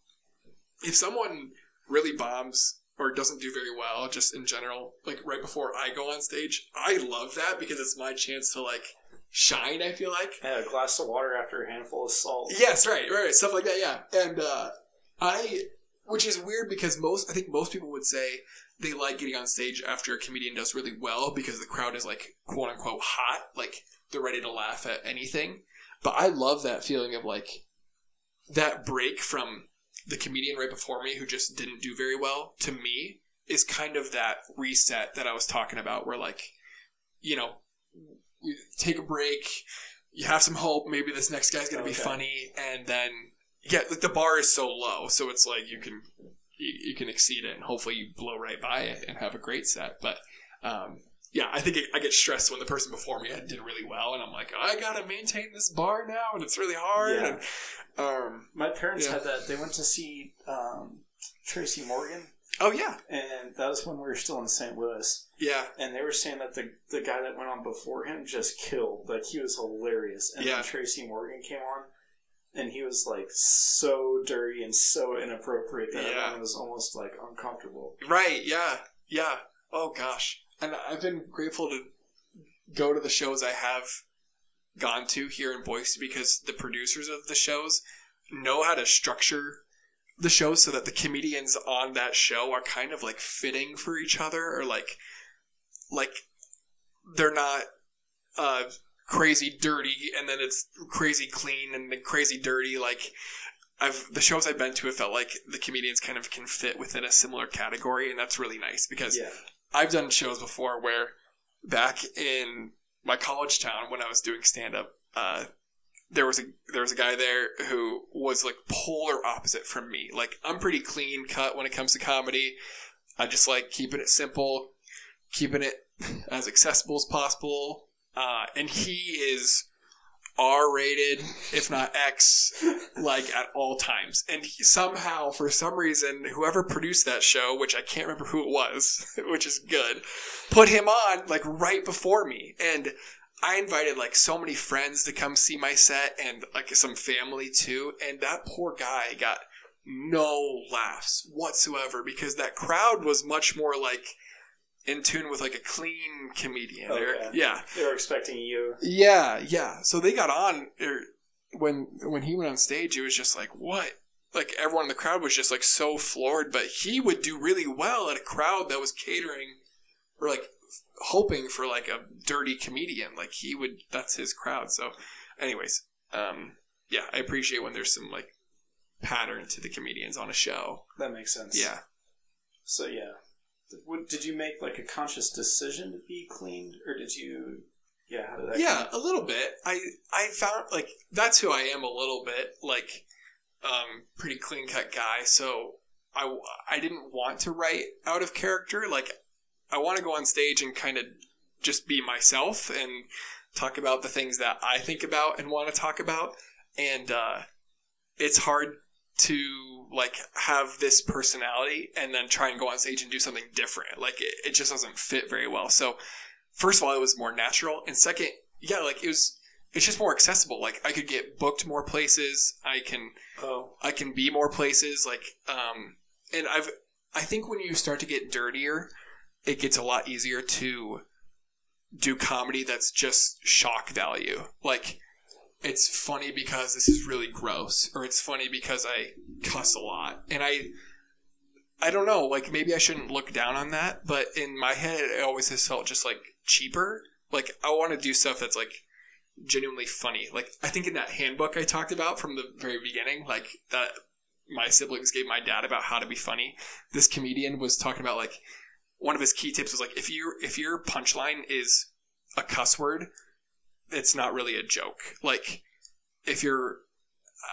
if someone really bombs or doesn't do very well, just in general, like right before I go on stage, I love that because it's my chance to like shine, I feel like. yeah, a glass of water after a handful of salt. Yes, right, right, right, stuff like that. Yeah, and uh, I, which is weird because most, I think most people would say they like getting on stage after a comedian does really well because the crowd is like quote unquote hot, like they're ready to laugh at anything. But I love that feeling of like that break from the comedian right before me who just didn't do very well to me is kind of that reset that I was talking about where like you know take a break you have some hope maybe this next guy's gonna be funny and then yeah like the bar is so low so it's like you can you, you can exceed it and hopefully you blow right by it and have a great set but um yeah, I think it, I get stressed when the person before me did really well, and I'm like, I gotta maintain this bar now, and it's really hard. Yeah. And um, My parents Yeah. had that. They went to see um, Tracy Morgan, oh yeah, and that was when we were still in St. Louis. yeah, And they were saying that the the guy that went on before him just killed. Like he was hilarious. And Yeah. then Tracy Morgan came on, and he was like so dirty and so inappropriate that Yeah. everyone was almost like uncomfortable. right, yeah, yeah. Oh gosh, and I've been grateful to go to the shows I have gone to here in Boise because the producers of the shows know how to structure the show so that the comedians on that show are kind of like fitting for each other or like like they're not uh crazy dirty and then it's crazy clean and then crazy dirty like I've the shows I've been to have felt like the comedians kind of can fit within a similar category and that's really nice because Yeah. I've done shows before where back in my college town when I was doing stand up, uh, there was a there was a guy there who was like polar opposite from me. Like I'm pretty clean cut when it comes to comedy. I just like keeping it simple, keeping it (laughs) as accessible as possible. Uh, and he is R rated, if not X, like at all times. And he, somehow, for some reason, whoever produced that show, which I can't remember who it was, (laughs) which is good, put him on like right before me. And I invited like so many friends to come see my set and like some family too. And that poor guy got no laughs whatsoever because that crowd was much more like in tune with like a clean comedian. Okay. Or, yeah, They were expecting you. yeah, yeah. So they got on er, when when he went on stage. It was just like what. Like everyone in the crowd was just like so floored, but he would do really well at a crowd that was catering or like hoping for like a dirty comedian. Like he would, that's his crowd. So, anyways, um, yeah, I appreciate when there's some like pattern to the comedians on a show. That makes sense. Yeah. So yeah, did you make like a conscious decision to be clean, or did you? Yeah. How did that? Yeah, a little bit. I I found like that's who I am a little bit like um pretty clean cut guy. So I I didn't want to write out of character. Like I want to go on stage and kind of just be myself and talk about the things that I think about and want to talk about. And uh it's hard to like have this personality and then try and go on stage and do something different. Like it, it just doesn't fit very well. So first of all, it was more natural, and second, yeah, like it was. It's just more accessible. Like I could get booked more places. I can Oh, I can be more places. Like um, and I've I think when you start to get dirtier, it gets a lot easier to do comedy that's just shock value. Like it's funny because this is really gross, or it's funny because I cuss a lot, and I. I don't know, like maybe I shouldn't look down on that, but in my head it always has felt just like cheaper. Like I want to do stuff that's like genuinely funny. Like I think in that handbook I talked about from the very beginning, like that my siblings gave my dad about how to be funny. This comedian was talking about like one of his key tips was like if you if your punchline is a cuss word, it's not really a joke. Like if you're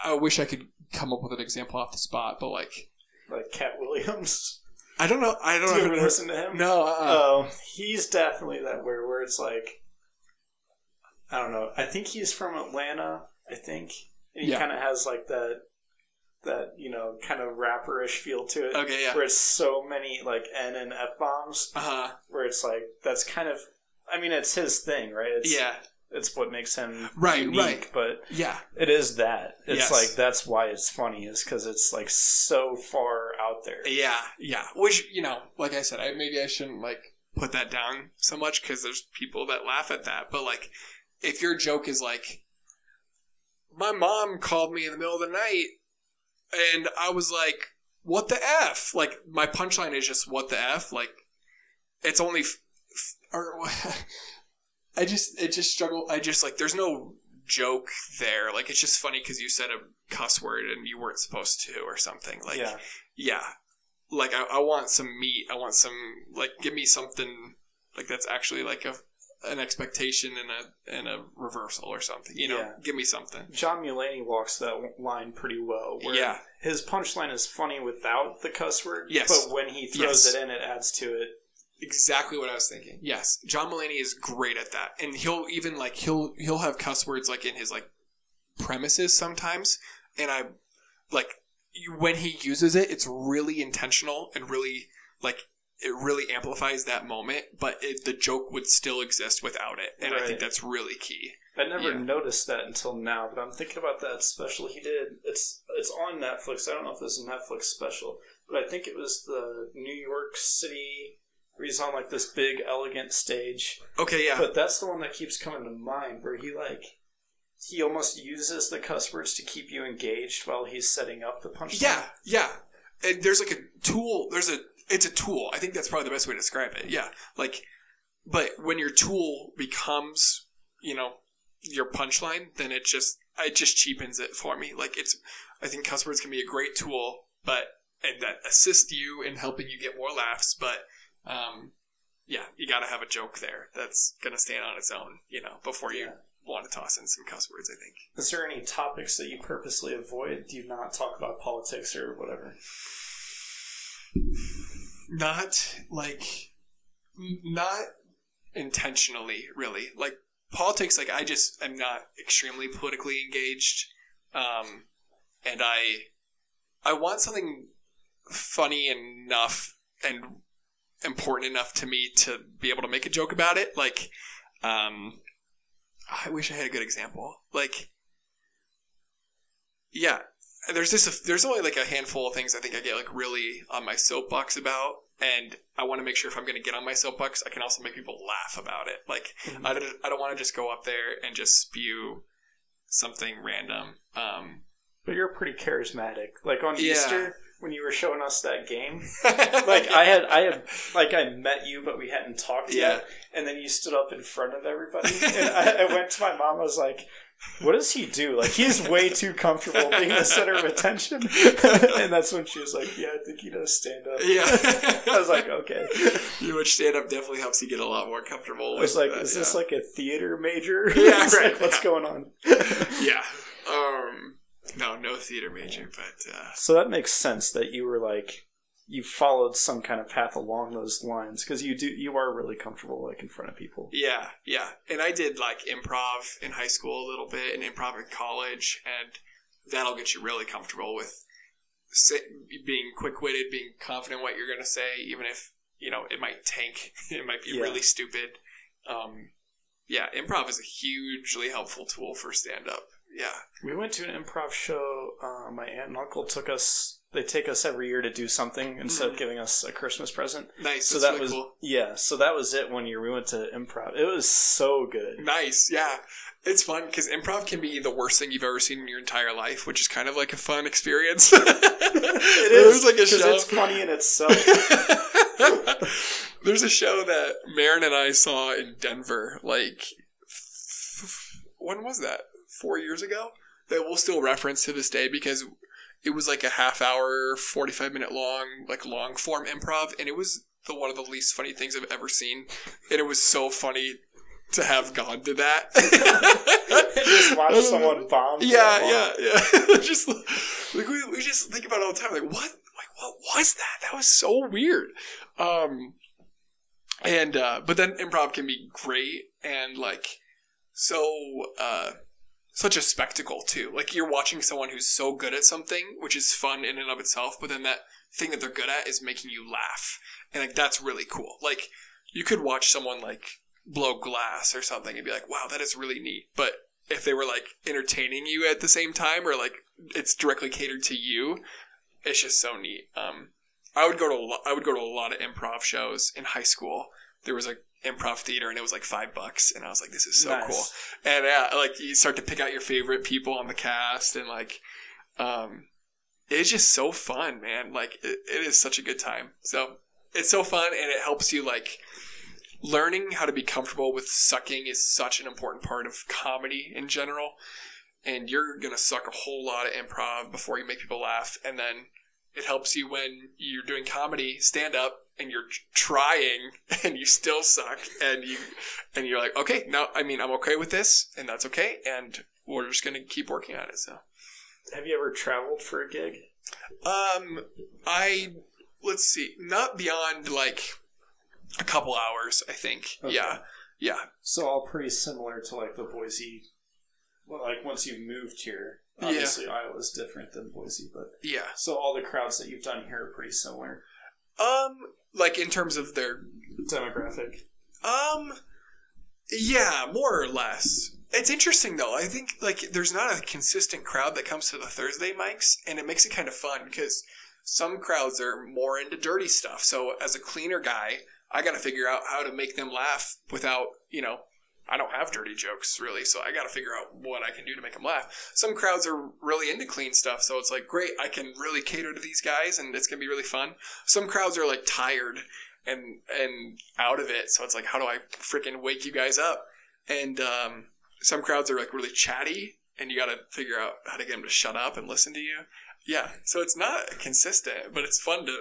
I wish I could come up with an example off the spot, but like like Katt Williams. (laughs) I don't know. I don't Do you know. ever listen to him? No. Uh, Oh, he's definitely that where where it's like, I don't know. I think he's from Atlanta. I think and he Yeah. kind of has like that that you know kind of rapperish feel to it. okay. Yeah. Where it's so many like N and F bombs. Uh huh. Where it's like that's kind of. I mean, it's his thing, right? It's, Yeah. It's what makes him Right, unique, right. But Yeah. it is that. It's Yes. like that's why it's funny is because it's like so far out there. Yeah, yeah. Which you know, like I said, I maybe I shouldn't like put that down so much because there's people that laugh at that. But like, if your joke is like, my mom called me in the middle of the night, and I was like, "What the f?" Like my punchline is just "What the f?" Like it's only, f- f- or (laughs) I just it just struggle. I just like there's no joke there. Like it's just funny because you said a cuss word and you weren't supposed to or something. Like yeah, yeah like I, I want some meat i want some like give me something like that's actually like a an expectation and a and a reversal or something you know Yeah. give me something John Mulaney walks that line pretty well. Where yeah his punchline is funny without the cuss word. Yes. but when he throws Yes. it in, it adds to it. Exactly what i was thinking yes john mulaney is great at that and he'll even like he'll he'll have cuss words like in his like premises sometimes and i like when he uses it it's really intentional and really like it really amplifies that moment but it, the joke would still exist without it and i think that's really key I never Yeah. noticed that until now, but I'm thinking about that special he did. It's it's on Netflix. I don't know if it's a Netflix special, but I think it was the New York City where he's on like this big elegant stage. okay yeah But that's the one that keeps coming to mind where he like he almost uses the cuss words to keep you engaged while he's setting up the punchline. Yeah, yeah. And there's like a tool. There's a. It's a tool. I think that's probably the best way to describe it. Yeah, like, but when your tool becomes, you know, your punchline, then it just it just cheapens it for me. Like it's. I think cuss words can be a great tool, but and that assist you in helping you get more laughs. But um, yeah, you got to have a joke there that's gonna stand on its own. You know, before you Yeah. want to toss in some cuss words. I think. Is there any topics that you purposely avoid? Do you not talk about politics or whatever? not like not intentionally really like politics like i just am not extremely politically engaged um and i i want something funny enough and important enough to me to be able to make a joke about it like um i wish i had a good example like yeah there's just there's only like a handful of things I think I get like really on my soapbox about, and I want to make sure if I'm going to get on my soapbox, I can also make people laugh about it. Like Mhm. I don't, I don't want to just go up there and just spew something random. Um, But you're pretty charismatic. Like on Yeah. Easter when you were showing us that game. (laughs) Like I had I had like I met you but we hadn't talked Yeah. yet. And then you stood up in front of everybody. (laughs) And I, I went to my mom, I was like, what does he do? Like he's way too comfortable being the center of attention. (laughs) and that's when she was like, Yeah, I think he does stand up. yeah. I was like, okay. You which stand up definitely helps you get a lot more comfortable. I was with like, that, is this yeah. like a theater major? Yeah, right, like, what's yeah. going on? yeah. Um, no, no theater major, but uh, So that makes sense that you were like you followed some kind of path along those lines because you do you are really comfortable like in front of people. yeah, yeah. And I did like improv in high school a little bit and improv in college, and that'll get you really comfortable with say, being quick witted, being confident what you're going to say, even if you know it might tank, (laughs) it might be Yeah. really stupid. Um, yeah, improv is a hugely helpful tool for stand up. Yeah, We went to an improv show. Uh, my aunt and uncle took us. They take us every year to do something instead Mhm. of giving us a Christmas present. nice. So that really was cool. yeah. So that was it. One year we went to improv. It was so good. Nice, yeah. It's fun because improv can be the worst thing you've ever seen in your entire life, which is kind of like a fun experience. (laughs) (laughs) It There's like a show. it's funny in itself. (laughs) There's a show that Marin and I saw in Denver, like when was that? Four years ago. That we'll still reference to this day because it was like a half hour, forty five minute long, like long form improv, and it was the one of the least funny things I've ever seen, and it was so funny to have gone to that. (laughs) Just watch someone bomb. Yeah, yeah, yeah. (laughs) just like we, we just think about it all the time. Like what? Like what was that? That was so weird. Um, and uh, but then improv can be great and like so uh, such a spectacle too. Like you're watching someone who's so good at something, which is fun in and of itself. But then that thing that they're good at is making you laugh, and like that's really cool. Like you could watch someone like blow glass or something and be like, wow, that is really neat. But if they were like entertaining you at the same time or like it's directly catered to you, it's just so neat. Um, I would go to a lo- I would go to a lot of improv shows in high school. There was a improv theater and it was like five bucks, and I was like, this is so Nice. cool. And yeah, like you start to pick out your favorite people on the cast, and like, um, it's just so fun, man. Like it, it is such a good time. So it's so fun, and it helps you like learning how to be comfortable with sucking is such an important part of comedy in general. And you're gonna suck a whole lot of improv before you make people laugh, and then it helps you when you're doing comedy, stand up, and you're trying, (laughs) and you still suck, and you and you're like, okay, now I mean I'm okay with this, and that's okay, and we're just gonna keep working on it. So, Have you ever traveled for a gig? um, I let's see, not beyond like a couple hours, I think. Okay. Yeah, yeah, So all pretty similar to like the Boise. Well, like once you've moved here, Yeah. obviously Iowa's different than Boise, but yeah. so all the crowds that you've done here are pretty similar Um, like in terms of their demographic. Um, yeah, more or less. It's interesting though. I think like there's not a consistent crowd that comes to the Thursday mics, and it makes it kind of fun because some crowds are more into dirty stuff. So as a cleaner guy, I got to figure out how to make them laugh without you know. I don't have dirty jokes really, so I got to figure out what I can do to make them laugh. Some crowds are really into clean stuff, so it's like great, I can really cater to these guys, and it's gonna be really fun. Some crowds are like tired and and out of it. So it's like, how do I freaking wake you guys up? And um, some crowds are like really chatty, and you got to figure out how to get them to shut up and listen to you. Yeah, so it's not consistent, but it's fun to.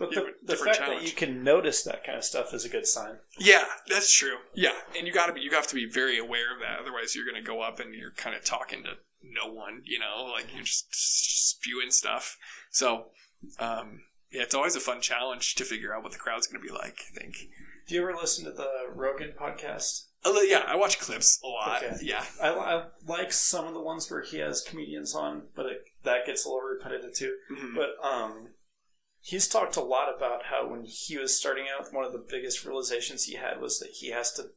But the, the fact challenge. that you can notice that kind of stuff is a good sign. Yeah, that's true. Yeah, and you got to be you have to be very aware of that. Otherwise, you're gonna go up and you're kind of talking to no one. You know, like you're just spewing stuff. So, um, yeah, it's always a fun challenge to figure out what the crowd's gonna be like. I think. Do you ever listen to the Rogan podcast? Oh, yeah, I watch clips a lot. Okay. Yeah. I, I like some of the ones where he has comedians on, but it, that gets a little repetitive too. Mhm. But um, he's talked a lot about how when he was starting out, one of the biggest realizations he had was that he has to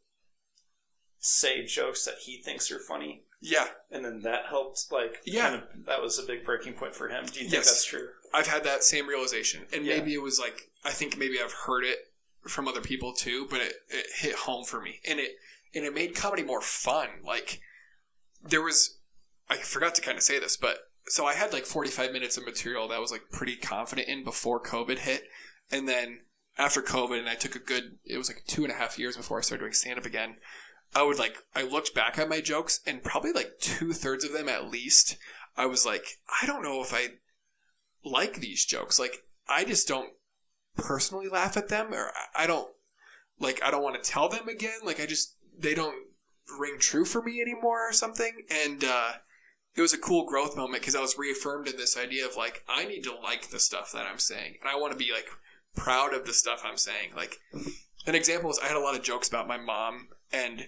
say jokes that he thinks are funny, Yeah. and then that helped. Like, Yeah. kind of, that was a big breaking point for him. Do you think Yes. that's true? I've had that same realization, and Yeah. maybe it was like I think maybe I've heard it from other people too, but it, it hit home for me, and it and it made comedy more fun. Like there was, I forgot to kind of say this, but so I had like forty five minutes of material that I was like pretty confident in before COVID hit, and then after COVID, and I took a good, it was like two and a half years before I started doing stand up again. I would like, I looked back at my jokes, and probably like two thirds of them at least, I was like, I don't know if I like these jokes. Like, I just don't personally laugh at them, or I don't, like, I don't want to tell them again. Like, I just, they don't ring true for me anymore or something. And, uh, it was a cool growth moment because I was reaffirmed in this idea of like, I need to like the stuff that I'm saying. And I want to be like proud of the stuff I'm saying. Like, an example is I had a lot of jokes about my mom, and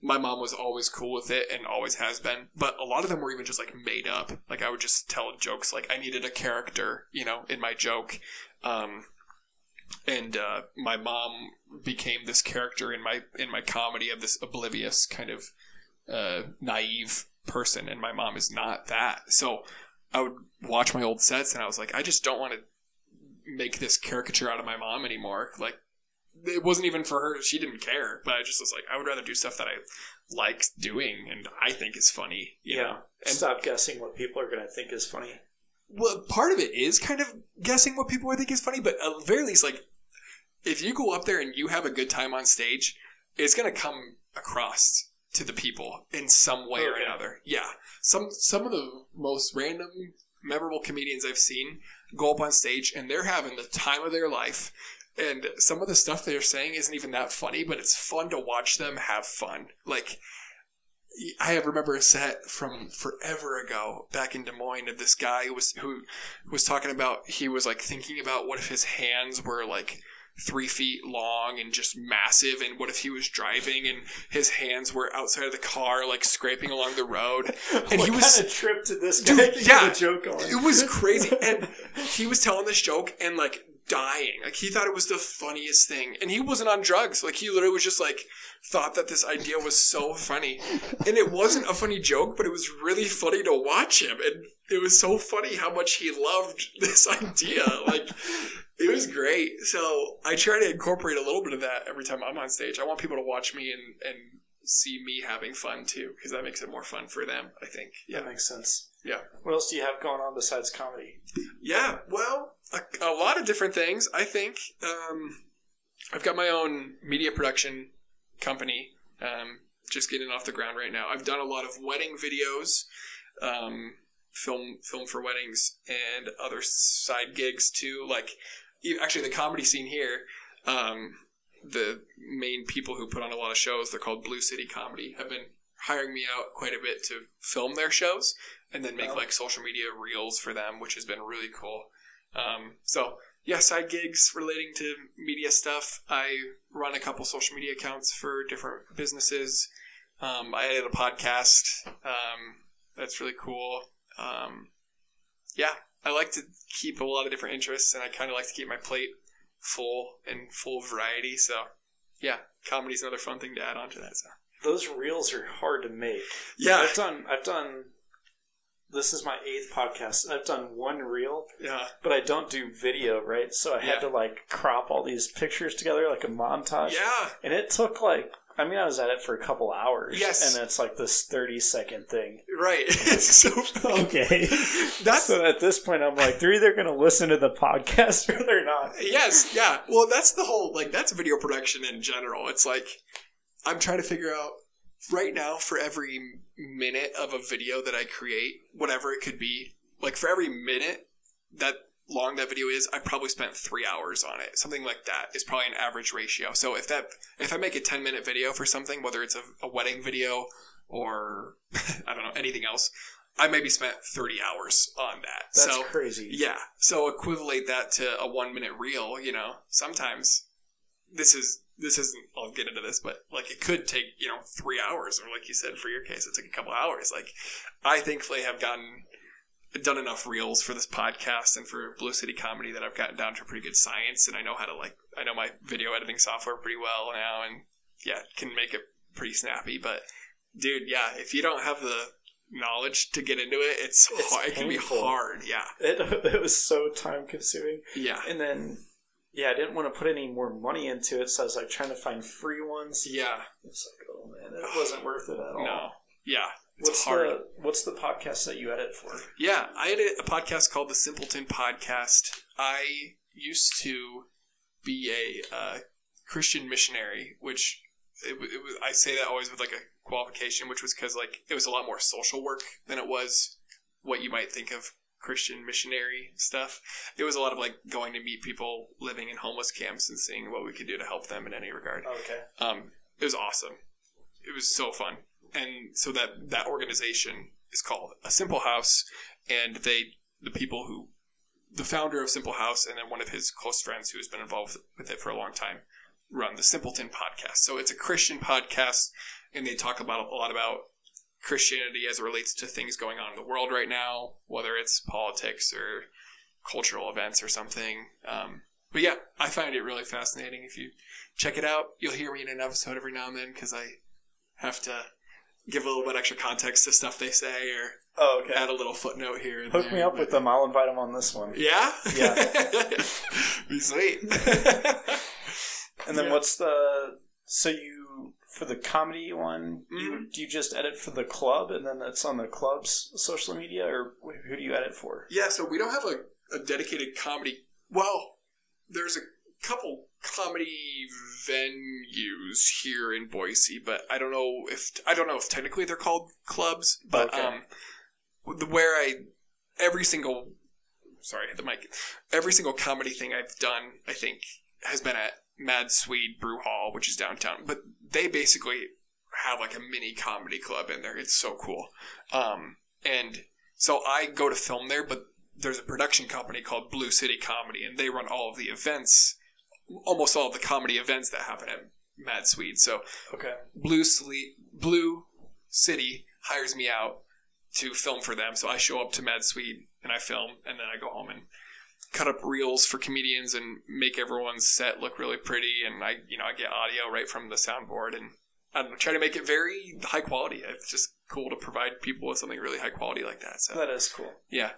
my mom was always cool with it and always has been. But a lot of them were even just like made up. Like I would just tell jokes like I needed a character, you know, in my joke. Um, and uh, my mom became this character in my in my comedy of this oblivious kind of uh, naive person, and my mom is not that. So I would watch my old sets, and I was like, I just don't want to make this caricature out of my mom anymore. Like it wasn't even for her; she didn't care. But I just was like, I would rather do stuff that I like doing and I think is funny. You yeah. know? And- Stop guessing what people are going to think is funny. well, part of it is kind of guessing what people would think is funny, but at the very least, like, if you go up there and you have a good time on stage, it's going to come across to the people in some way or another. Yeah. Some, some of the most random, memorable comedians I've seen go up on stage and they're having the time of their life. And some of the stuff they're saying isn't even that funny, but it's fun to watch them have fun. Like, I remember a set from forever ago back in Des Moines of this guy who was who was talking about he was like thinking about what if his hands were like three feet long and just massive and what if he was driving and his hands were outside of the car like scraping along the road? (laughs) And he what was- kind of trip to this Dude, guy get yeah. joke on? it was crazy. (laughs) And he was telling this joke and like dying. Like he thought it was the funniest thing. And he wasn't on drugs. Like he literally was just like thought that this idea was so funny. And it wasn't a funny joke but it was really funny to watch him. And it was so funny how much he loved this (laughs) idea. Like it was great so i try to incorporate a little bit of that every time i'm on stage i want people to watch me and and see me having fun too because that makes it more fun for them i think yeah That makes sense. Yeah. What else do you have going on besides comedy? Yeah, well, a, a lot of different things. I think um, I've got my own media production company, um, just getting off the ground right now. I've done a lot of wedding videos, um, film film for weddings, and other side gigs too. Like, actually, the comedy scene here. Um, the main people who put on a lot of shows, they're called Blue City Comedy, have been hiring me out quite a bit to film their shows and then make Oh. like social media reels for them, which has been really cool. Um, so yeah, side gigs relating to media stuff. I run a couple social media accounts for different businesses. Um, I edit a podcast. Um, that's really cool. Um, yeah, I like to keep a lot of different interests, and I kind of like to keep my plate full and full of variety. So yeah, comedy's another fun thing to add on to that. So Those reels are hard to make. yeah, I've done. I've done. This is my eighth podcast. I've done one reel, yeah, but I don't do video, right? So I Yeah. had to like crop all these pictures together like a montage. yeah. And it took like. I mean, I was at it for a couple hours. Yes. And it's like this thirty second thing. Right. (laughs) so Okay. (laughs) That's so at this point, I'm like, they're either going to listen to the podcast (laughs) or they're not. yes, yeah. Well, that's the whole like that's video production in general. It's like I'm trying to figure out right now for every minute of a video that I create, whatever it could be, like for every minute that long that video is, I probably spent three hours on it. Something like that is probably an average ratio. So if that if I make a ten minute video for something, whether it's a, a wedding video or (laughs) I don't know anything else, I maybe spent thirty hours on that. That's so crazy. yeah. So equivalate that to a one minute reel, you know, sometimes this is this isn't I'll get into this, but like it could take, you know, three hours, or like you said, for your case, it took a couple hours. Like I thankfully have gotten done enough reels for this podcast and for Blue City Comedy that I've gotten down to pretty good science and I know how to like I know my video editing software pretty well now and yeah, can make it pretty snappy. But dude, yeah, if you don't have the knowledge to get into it, it's, It's hard. it can be hard. Yeah, It, (laughs) it was so time consuming. yeah, And then, yeah, I didn't want to put any more money into it, so I was like trying to find free ones. yeah. It's like, oh man, it wasn't worth it at all. No, yeah. It's What's hard. the What's the podcast that you edit for? Yeah, I edit a, a podcast called the Simpleton Podcast. I used to be a uh, Christian missionary, which it, it was. I say that always with like a qualification, which was because like it was a lot more social work than it was what you might think of Christian missionary stuff. It was a lot of like going to meet people living in homeless camps and seeing what we could do to help them in any regard. Okay. Um, it was awesome. It was so fun. And so that that organization is called a Simple House, and they the people who the founder of Simple House and then one of his close friends who has been involved with it for a long time run the Simpleton podcast. So it's a Christian podcast, and they talk about a lot about Christianity as it relates to things going on in the world right now, whether it's politics or cultural events or something. Um, but yeah, I find it really fascinating. If you check it out, you'll hear me in an episode every now and then because I have to give a little bit extra context to stuff they say or Oh, okay. add a little footnote here. And Hook there, me up but- with them. I'll invite them on this one. Yeah, Yeah. (laughs) be sweet. (laughs) And then Yeah. what's the so you for the comedy one? Mm-hmm. You, do you just edit for the club, and then it's on the club's social media, or who do you edit for? Yeah, so we don't have a, a dedicated comedy. Well, there's a couple comedy venues here in Boise, but I don't know if I don't know if technically they're called clubs. But Okay. um, the, where I every single sorry hit the mic every single comedy thing I've done I think has been at Mad Swede Brew Hall, which is downtown. But they basically have like a mini comedy club in there. It's so cool. Um, and so I go to film there, but there's a production company called Blue City Comedy, and they run all of the events, almost all of the comedy events that happen at Mad Swede. So Okay. Blue Sle- Blue City hires me out to film for them. So I show up to Mad Swede and I film, and then I go home and cut up reels for comedians and make everyone's set look really pretty. And I, you know, I get audio right from the soundboard and I don't know, try to make it very high quality. It's just cool to provide people with something really high quality like that. So That is cool. yeah,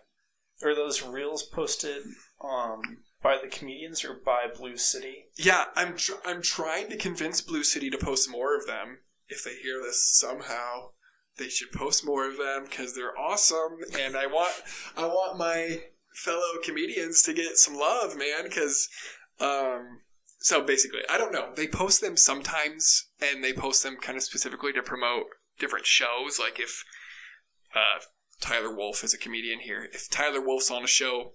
Are those reels posted um, by the comedians or by Blue City? yeah. I'm tr- I'm trying to convince Blue City to post more of them. If they hear this somehow, they should post more of them because they're awesome, and I want I want my fellow comedians to get some love, man. Because um, so basically, I don't know. They post them sometimes, and they post them kind of specifically to promote different shows. Like if uh, Tyler Wolf is a comedian here, if Tyler Wolf's on a show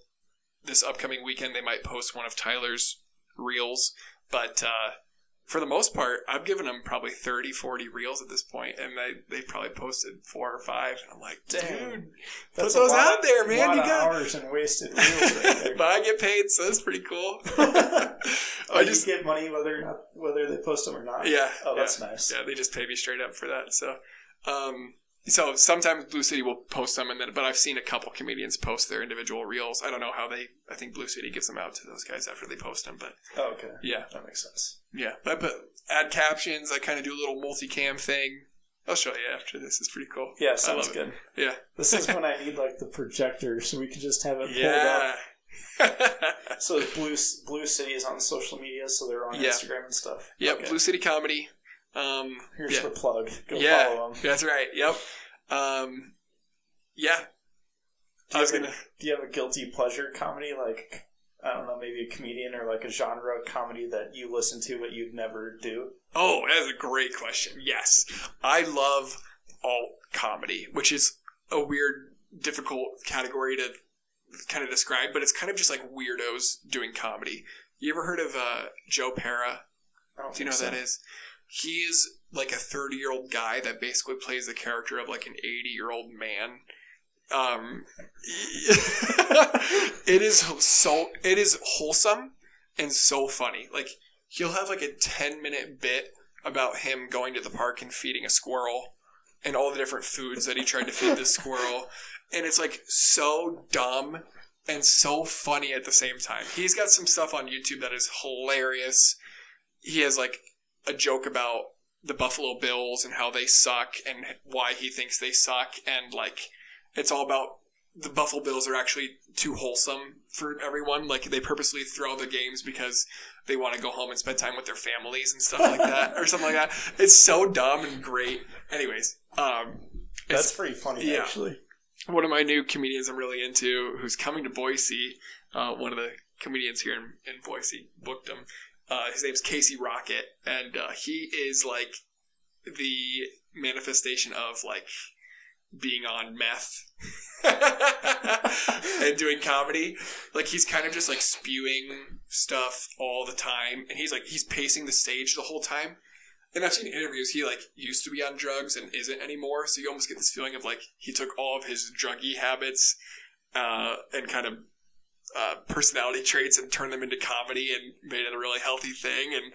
this upcoming weekend, they might post one of Tyler's reels. But uh, for the most part, I've given them probably 30, 40 reels at this point, and they they probably posted four or five. And I'm like, dude, That's put those lot- out there, man. You got. hours and wasted reels right (laughs) there. but I get paid, so that's pretty cool. (laughs) (laughs) I just get money whether not whether they post them or not. yeah. Oh, yeah. that's nice. Yeah, they just pay me straight up for that. So, um, so sometimes Blue City will post them, and then but I've seen a couple comedians post their individual reels. I don't know how they. I think Blue City gives them out to those guys after they post them, but Oh, okay. yeah, That makes sense. yeah. But I put add captions. I kind of do a little multicam thing. I'll show you after this. It's pretty cool. Yeah, sounds good. it. Yeah, This is when I (laughs) need like the projector, so we can just have it pulled yeah. up. So Blue Blue City is on social media, so they're on Yeah. Instagram and stuff. yep, Okay. Blue City Comedy. Um, Here's yeah. the plug. Go yeah, follow them. that's right. Yep. Um, yeah. Do I you, was have gonna. a, do you have a guilty pleasure comedy like I don't know, maybe a comedian or like a genre comedy that you listen to but you'd never do? Oh, that's a great question. Yes. I love alt comedy, which is a weird, difficult category to kind of describe, but it's kind of just like weirdos doing comedy. You ever heard of uh, Joe? I don't Do you know who that is? He's like a 30 year old guy that basically plays the character of like an 80 year old man. Um, (laughs) it is so it is wholesome and so funny. Like he'll have like a 10 minute bit about him going to the park and feeding a squirrel and all the different foods that he tried to feed this squirrel. And it's like so dumb and so funny at the same time. He's got some stuff on YouTube that is hilarious. He has like a joke about the Buffalo Bills and how they suck and why he thinks they suck and like it's all about the Buffalo Bills are actually too wholesome for everyone. Like they purposely throw the games because they want to go home and spend time with their families and stuff like that, or something like that. It's so dumb and great. Anyways, um, That's pretty funny, yeah. actually. one of my new comedians I'm really into, who's coming to Boise. Uh, one of the comedians here in, in Boise booked him. Uh, his name's Casey Rocket, and uh, he is like the manifestation of like being on meth (laughs) and doing comedy. Like he's kind of just like spewing stuff all the time, and he's like he's pacing the stage the whole time. And I've seen interviews. He like used to be on drugs and isn't anymore. So you almost get this feeling of like he took all of his druggy habits uh, and kind of uh, personality traits and turned them into comedy and made it a really healthy thing. And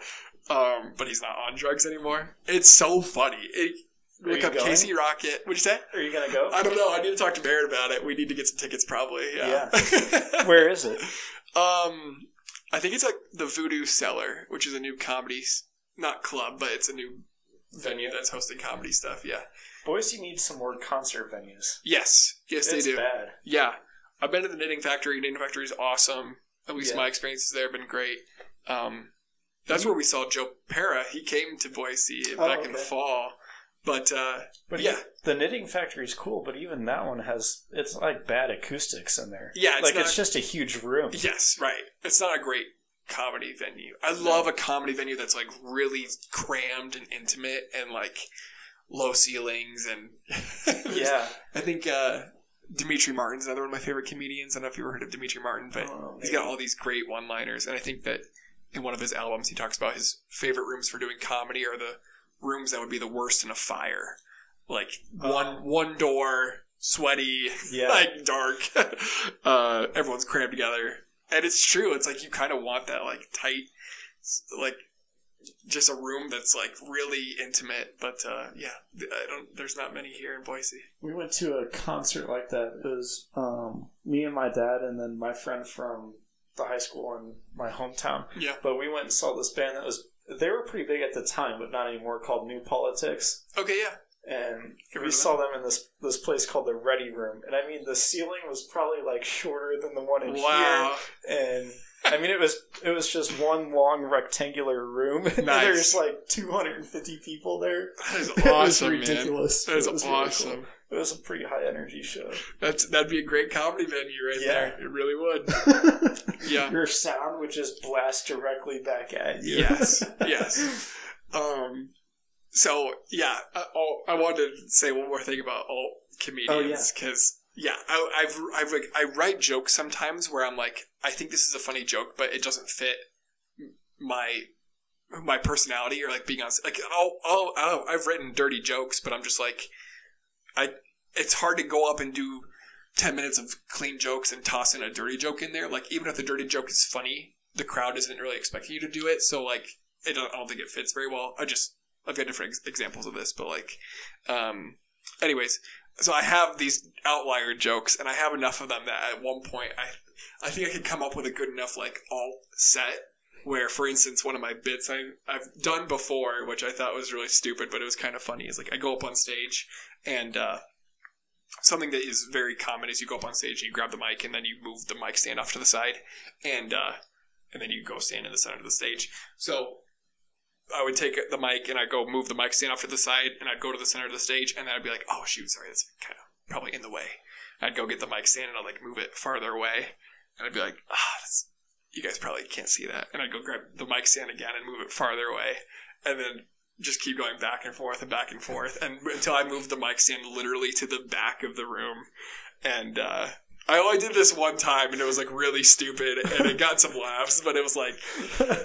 um, but he's not on drugs anymore. It's so funny. It, look up going? Casey Rocket. What'd you say? Are you gonna go? I don't know. I need to talk to Barrett about it. We need to get some tickets, probably. Yeah. (laughs) Where is it? um, I think it's like the Voodoo Cellar, which is a new comedy, not club, but it's a new venue that's hosting comedy stuff. Yeah. Boise needs some more concert venues. Yes. Yes, it's they do. bad. Yeah. I've been to the Knitting Factory. Knitting Factory is awesome. At least Yeah. my experiences there have been great. Um, that's where we saw Joe Pera. He came to Boise Oh, back in the fall. But uh, But yeah, the knitting factory is cool, but even that one has it's like bad acoustics in there. yeah, it's like not, it's just a huge room. yes, right. It's not a great comedy venue. I love a comedy venue that's like really crammed and intimate and like low ceilings and (laughs) Yeah. I think uh, Demetri Martin's another one of my favorite comedians. I don't know if you've ever heard of Demetri Martin, but Oh, he's got all these great one-liners, and I think that in one of his albums he talks about his favorite rooms for doing comedy are the rooms that would be the worst in a fire, like one one door, sweaty, Yeah. (laughs) like dark. (laughs) uh, everyone's crammed together, and it's true. It's like you kind of want that like tight, like just a room that's like really intimate. But uh, yeah, I don't. There's not many here in Boise. We went to a concert like that. It was um, me and my dad, and then my friend from the high school in my hometown. Yeah. But we went and saw this band that was they were pretty big at the time, but not anymore. Called New Politics, Okay, yeah. and we saw them in this this place called the Ready Room. And I mean, the ceiling was probably like shorter than the one in Wow. here, and I mean, it was it was just one long rectangular room. (laughs) Nice. There's like 250 people there. That is (laughs) It was awesome, man. ridiculous. That is It was really awesome. cool. It was a pretty high energy show. That's that'd be a great comedy venue right Yeah. there. It really would. (laughs) Yeah. Your sound would just blast directly back at you. Yes. Yes. Um. So yeah, I, oh, I wanted to say one more thing about alt comedians because yeah, I, I've I've like I write jokes sometimes where I'm like I think this is a funny joke, but it doesn't fit my my personality or like being on like oh oh oh I've written dirty jokes, but I'm just like I it's hard to go up and do 10 minutes of clean jokes and toss in a dirty joke in there. Like, even if the dirty joke is funny, the crowd isn't really expecting you to do it. So, like, it I don't think it fits very well. I just, I've got different ex- examples of this, but like, um, anyways, so I have these outlier jokes and I have enough of them that at one point I, I think I could come up with a good enough, like, alt set where, for instance, one of my bits I, I've done before, which I thought was really stupid, but it was kind of funny, is like I go up on stage and, uh, something that is very common is you go up on stage and you grab the mic and then you move the mic stand off to the side and uh, and then you go stand in the center of the stage. So I would take the mic and I'd go move the mic stand off to the side and I'd go to the center of the stage and then I'd be like, oh shoot, sorry, that's kind of probably in the way. I'd go get the mic stand and I'd like move it farther away and I'd be like, ah, that's, you guys probably can't see that. And I'd go grab the mic stand again and move it farther away and then just keep going back and forth and back and forth and until I moved the mic stand literally to the back of the room. And uh, I only did this one time and it was like really stupid and it got some laughs, but it was like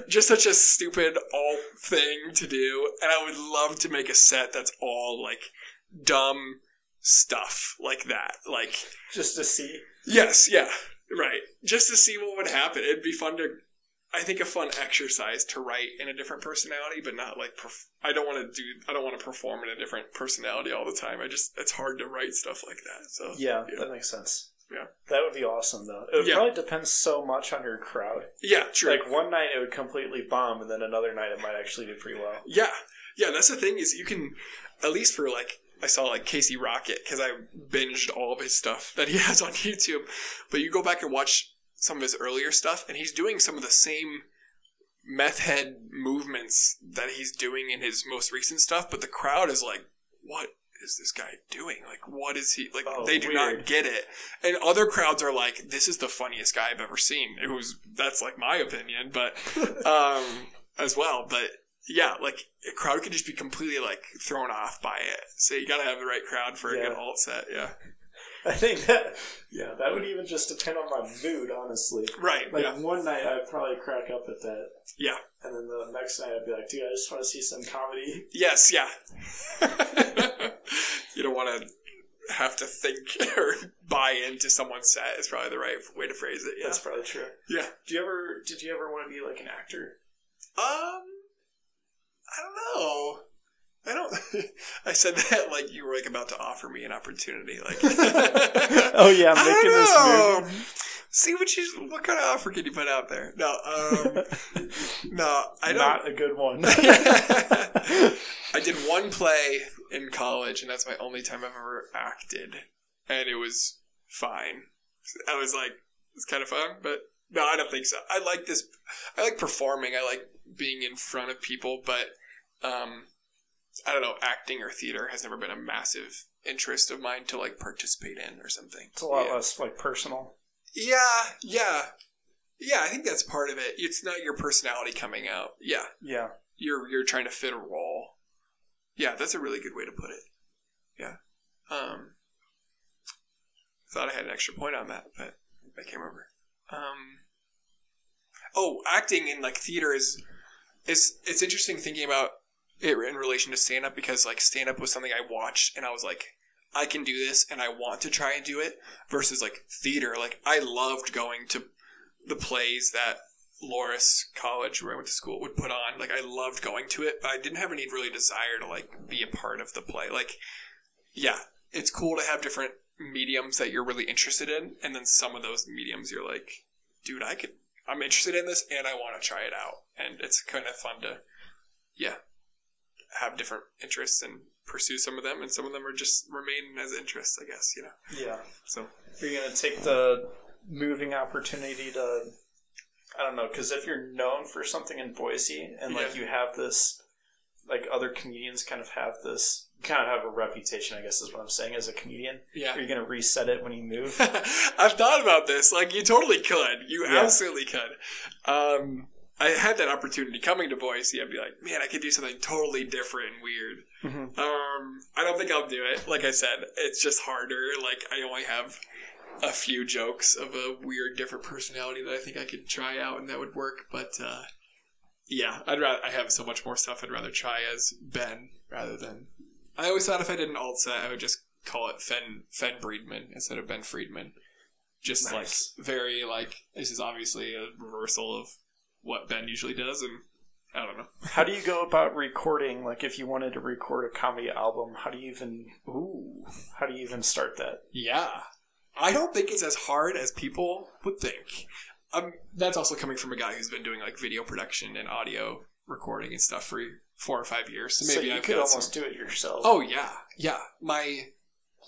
(laughs) just such a stupid alt thing to do. And I would love to make a set that's all like dumb stuff like that. Like, Just to see. yes, yeah, right. Just to see what would happen. It'd be fun to. I think a fun exercise to write in a different personality, but not like perf- I don't want to do. I don't want to perform in a different personality all the time. I just it's hard to write stuff like that. So Yeah, Yeah. that makes sense. Yeah. That would be awesome, though. It would Yeah. probably depend so much on your crowd. yeah, true. Like, one night it would completely bomb, and then another night it might actually do pretty well. Yeah, Yeah, that's the thing is you can, at least for like, I saw like Casey Rocket because I binged all of his stuff that he (laughs) has on YouTube. But you go back and watch some of his earlier stuff, and he's doing some of the same meth head movements that he's doing in his most recent stuff. But the crowd is like, what is this guy doing? Like, what is he like? Oh, they do weird. not get it, and other crowds are like, "This is the funniest guy I've ever seen." It was that's like my opinion, but (laughs) um, as well. But yeah, like a crowd can just be completely like thrown off by it. So you got to have the right crowd for a good alt set. Yeah, (laughs) I think that, yeah, that would even just depend on my mood, honestly. right. Like yeah, one night I'd probably crack up at that. Yeah. And then the next night I'd be like, dude, I just want to see some comedy. yes, yeah. (laughs) (laughs) you don't want to have to think (laughs) or buy into someone's set. Is probably the right way to phrase it. Yeah. That's probably true. yeah. Do you ever did you ever want to be like an actor? Um, I don't know. I don't. (laughs) I said that like you were like about to offer me an opportunity. Like, oh yeah, I'm I making this know. See what you. What kind of offer can you put out there? No. Um. (laughs) no. I don't. Not a good one. (laughs) I did one play in college, and that's my only time I've ever acted, and it was fine. I was like, it's kind of fun, but no, I don't think so. I like this. I like performing. I like being in front of people, but um, I don't know. Acting or theater has never been a massive interest of mine to like participate in or something. it's a lot yeah. less like personal. Yeah, yeah, yeah. I think that's part of it. It's not your personality coming out. Yeah, Yeah. you're you're trying to fit a role. Yeah, that's a really good way to put it. Yeah. Um thought I had an extra point on that, but I can't remember. Um Oh, acting in like theater is is it's interesting thinking about it in relation to stand up because like stand up was something I watched and I was like I can do this and I want to try and do it versus like theater like I loved going to the plays that Loras College, where I went to school, would put on. Like, I loved going to it, but I didn't have any really desire to like be a part of the play. Like, yeah, it's cool to have different mediums that you're really interested in, and then some of those mediums you're like, dude, I could, I'm interested in this, and I want to try it out, and it's kind of fun to, yeah, have different interests and pursue some of them, and some of them are just remain as interests, I guess, you know. Yeah. So Are you gonna take the moving opportunity to? I don't know, because if you're known for something in Boise and like Yeah. you have this, like other comedians kind of have this, kind of have a reputation. I guess is what I'm saying as a comedian. yeah, Are you gonna reset it when you move? (laughs) I've thought about this. Like, you totally could. You Yeah. absolutely could. Um, I had that opportunity coming to Boise. I'd be like, man, I could do something totally different and weird. Mhm. Um, I don't think I'll do it. Like I said, it's just harder. Like, I only have a few jokes of a weird, different personality that I think I could try out and that would work. But, uh, yeah, I'd rather, I have so much more stuff I'd rather try as Ben rather than. I always thought if I did an alt set, I would just call it Fen, Fen Breedman instead of Ben Friedman just Nice. like very like this is obviously a reversal of what Ben usually does, and I don't know. How do you go about recording? Like, if you wanted to record a comedy album, how do you even? Ooh, how do you even start that? Yeah, I don't think it's as hard as people would think. Um, that's also coming from a guy who's been doing like video production and audio recording and stuff for four or five years. So So, maybe you I've could almost some- do it yourself. Oh yeah, yeah. My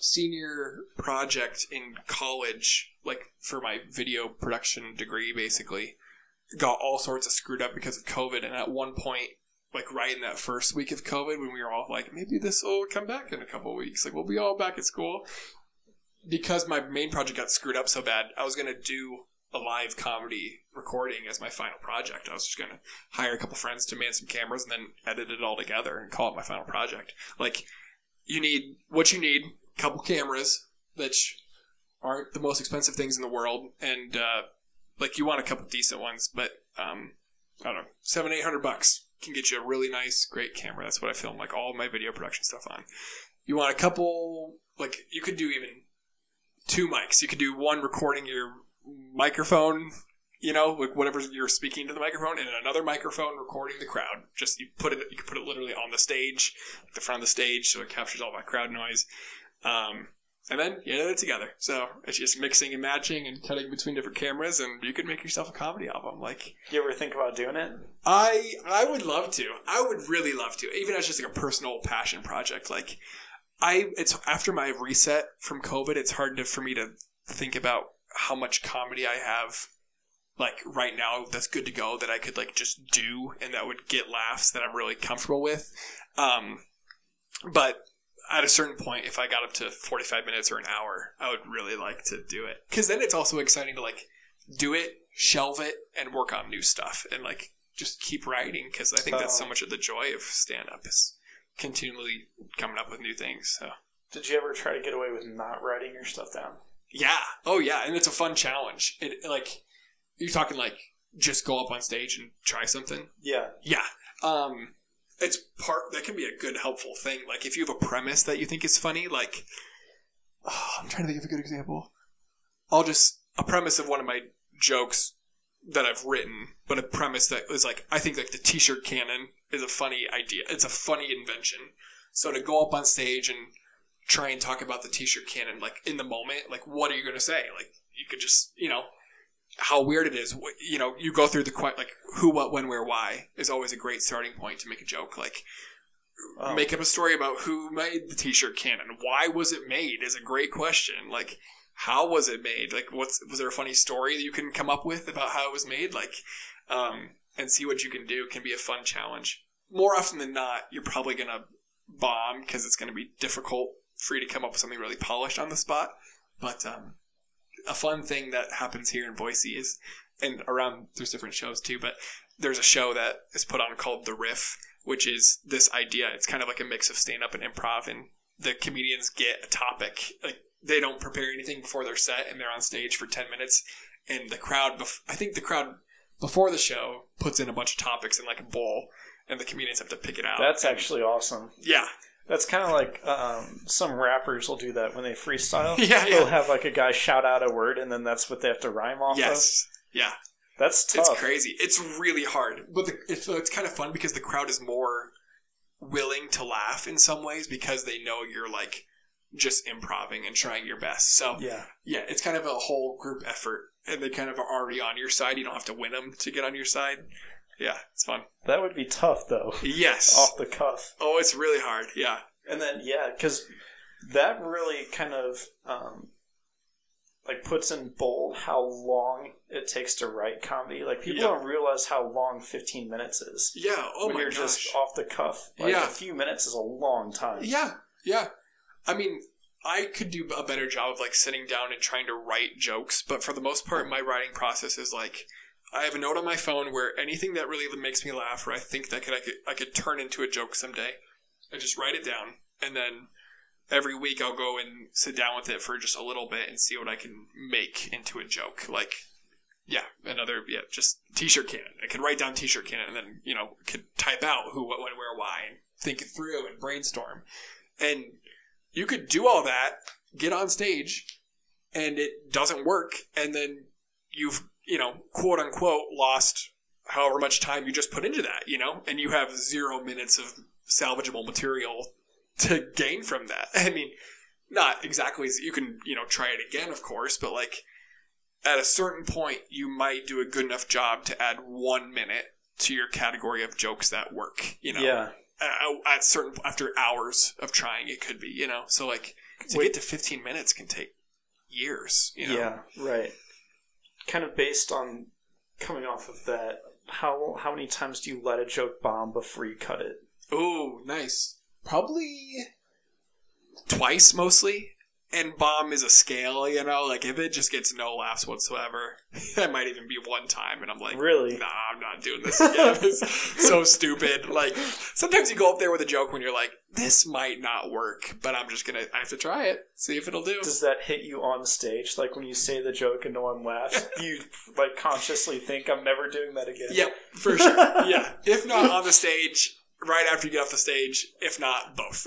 senior project in college, like for my video production degree, basically got all sorts of screwed up because of COVID. And at one point, like right in that first week of COVID, when we were all like, maybe this will come back in a couple weeks, like we'll be all back at school. Because my main project got screwed up so bad, I was gonna do a live comedy recording as my final project. I was just gonna hire a couple friends to man some cameras and then edit it all together and call it my final project. Like, you need what you need: a couple cameras that aren't the most expensive things in the world, and uh, like you want a couple decent ones, but um, I don't know, seven eight hundred bucks can get you a really nice, great camera. That's what I film like all my video production stuff on. You want a couple, like you could do even two mics. You could do one recording your microphone, you know, like whatever you're speaking to the microphone, and another microphone recording the crowd. Just you put it, you can put it literally on the stage, like the front of the stage, so it captures all that crowd noise. Um, and then you edit it together. So it's just mixing and matching and cutting between different cameras, and you can make yourself a comedy album. Like You ever think about doing it? I, I would love to. I would really love to, even as just like a personal passion project. Like I, it's after my reset from COVID. It's hard to, for me to think about how much comedy I have like right now that's good to go that I could like just do and that would get laughs that I'm really comfortable with. Um, but at a certain point, if I got up to 45 minutes or an hour, I would really like to do it. Cause then it's also exciting to like do it, shelve it, and work on new stuff and like just keep writing. Cause I think that's so Oh. much of the joy of stand up is continually coming up with new things. So. Did you ever try to get away with not writing your stuff down? Yeah. Oh, yeah. And it's a fun challenge. It like you're talking like just go up on stage and try something. Yeah. Yeah. Um, it's part that can be a good helpful thing. Like if you have a premise that you think is funny, like oh, (sighs) I'm trying to think of a good example. I'll just a premise of one of my jokes that I've written, but a premise that is like I think like the t-shirt cannon is a funny idea. It's a funny invention. So to go up on stage and try and talk about the t-shirt cannon like in the moment, like what are you going to say? Like you could just, you know, how weird it is. You know, you go through the que- like who, what, when, where, why is always a great starting point to make a joke. Like Oh. make up a story about who made the t-shirt cannon. Why was it made? Is a great question. Like how was it made? Like what's was there a funny story that you can come up with about how it was made? Like um, and see what you can do can be a fun challenge. More often than not, you're probably gonna bomb because it's gonna be difficult for you to come up with something really polished on the spot. But um, a fun thing that happens here in Boise is, and around there's different shows too, but there's a show that is put on called The Riff, which is this idea. It's kind of like a mix of stand up and improv, and the comedians get a topic. Like they don't prepare anything before their set, and they're on stage for ten minutes, and the crowd. Bef- I think the crowd before the show puts in a bunch of topics in like a bowl, and the comedians have to pick it out. That's And- actually awesome. yeah, That's kind of like um, some rappers will do that when they freestyle. (laughs) Yeah, They'll yeah. have like a guy shout out a word, and then that's what they have to rhyme off yes, yeah. That's tough. It's crazy. It's really hard, but the, it's, it's kind of fun because the crowd is more willing to laugh in some ways because they know you're like just improving and trying your best. So Yeah. yeah, it's kind of a whole group effort, and they kind of are already on your side. You don't have to win them to get on your side. Yeah, it's fun. That would be tough though, Yes. (laughs) off the cuff. Oh, it's really hard. Yeah. And then yeah, because that really kind of um, like puts in bold how long it takes to write comedy. Like people don't realize how long fifteen minutes is. Yeah. Oh when my you're gosh. just off the cuff. Like Yeah. a few minutes is a long time. Yeah, yeah. I mean, I could do a better job of like sitting down and trying to write jokes, but for the most part, my writing process is like I have a note on my phone where anything that really makes me laugh, or I think that could I could I could turn into a joke someday. I just write it down, and then every week I'll go and sit down with it for just a little bit and see what I can make into a joke. Like, yeah, another yeah, just t-shirt cannon. I could write down t-shirt cannon, and then you know could type out who, what, when, where, why, and think it through and brainstorm. And you could do all that, get on stage, and it doesn't work, and then you've, you know, quote unquote, lost however much time you just put into that, you know, and you have zero minutes of salvageable material to gain from that. (laughs) I mean, not exactly, you can, you know, try it again, of course, but like at a certain point, you might do a good enough job to add one minute to your category of jokes that work, you know Yeah. at certain after hours of trying it could be you know so like to Wait. get to 15 minutes can take years you know Yeah, right. Kind of based on coming off of that, how how many times do you let a joke bomb before you cut it? oh nice probably twice mostly and bomb is a scale you know like if it just gets no laughs whatsoever (laughs) that might even be one time and i'm like Really? nah i'm not doing this again (laughs) it's so stupid like sometimes you go up there with a joke when you're like this might not work but i'm just gonna i have to try it see if it'll do Does that hit you on stage? Like when you say the joke and no one laughs, (laughs) you like consciously think I'm never doing that again. Yep, for sure. yeah. If not on the stage, right after you get off the stage. If not, both.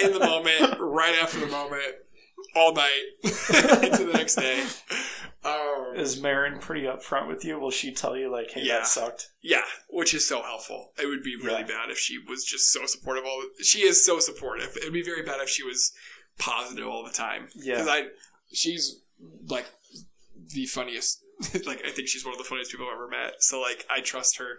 In the moment, right after the moment, all night, (laughs) into the next day. Um, Is Marin pretty upfront with you? Will she tell you like, "Hey, Yeah. that sucked"? yeah, which is so helpful. It would be really Yeah. bad if she was just so supportive. All she is so supportive. It would be very bad if she was positive all the time. Yeah. Because I, she's like the funniest. (laughs) like I think she's one of the funniest people I've ever met. So like I trust her,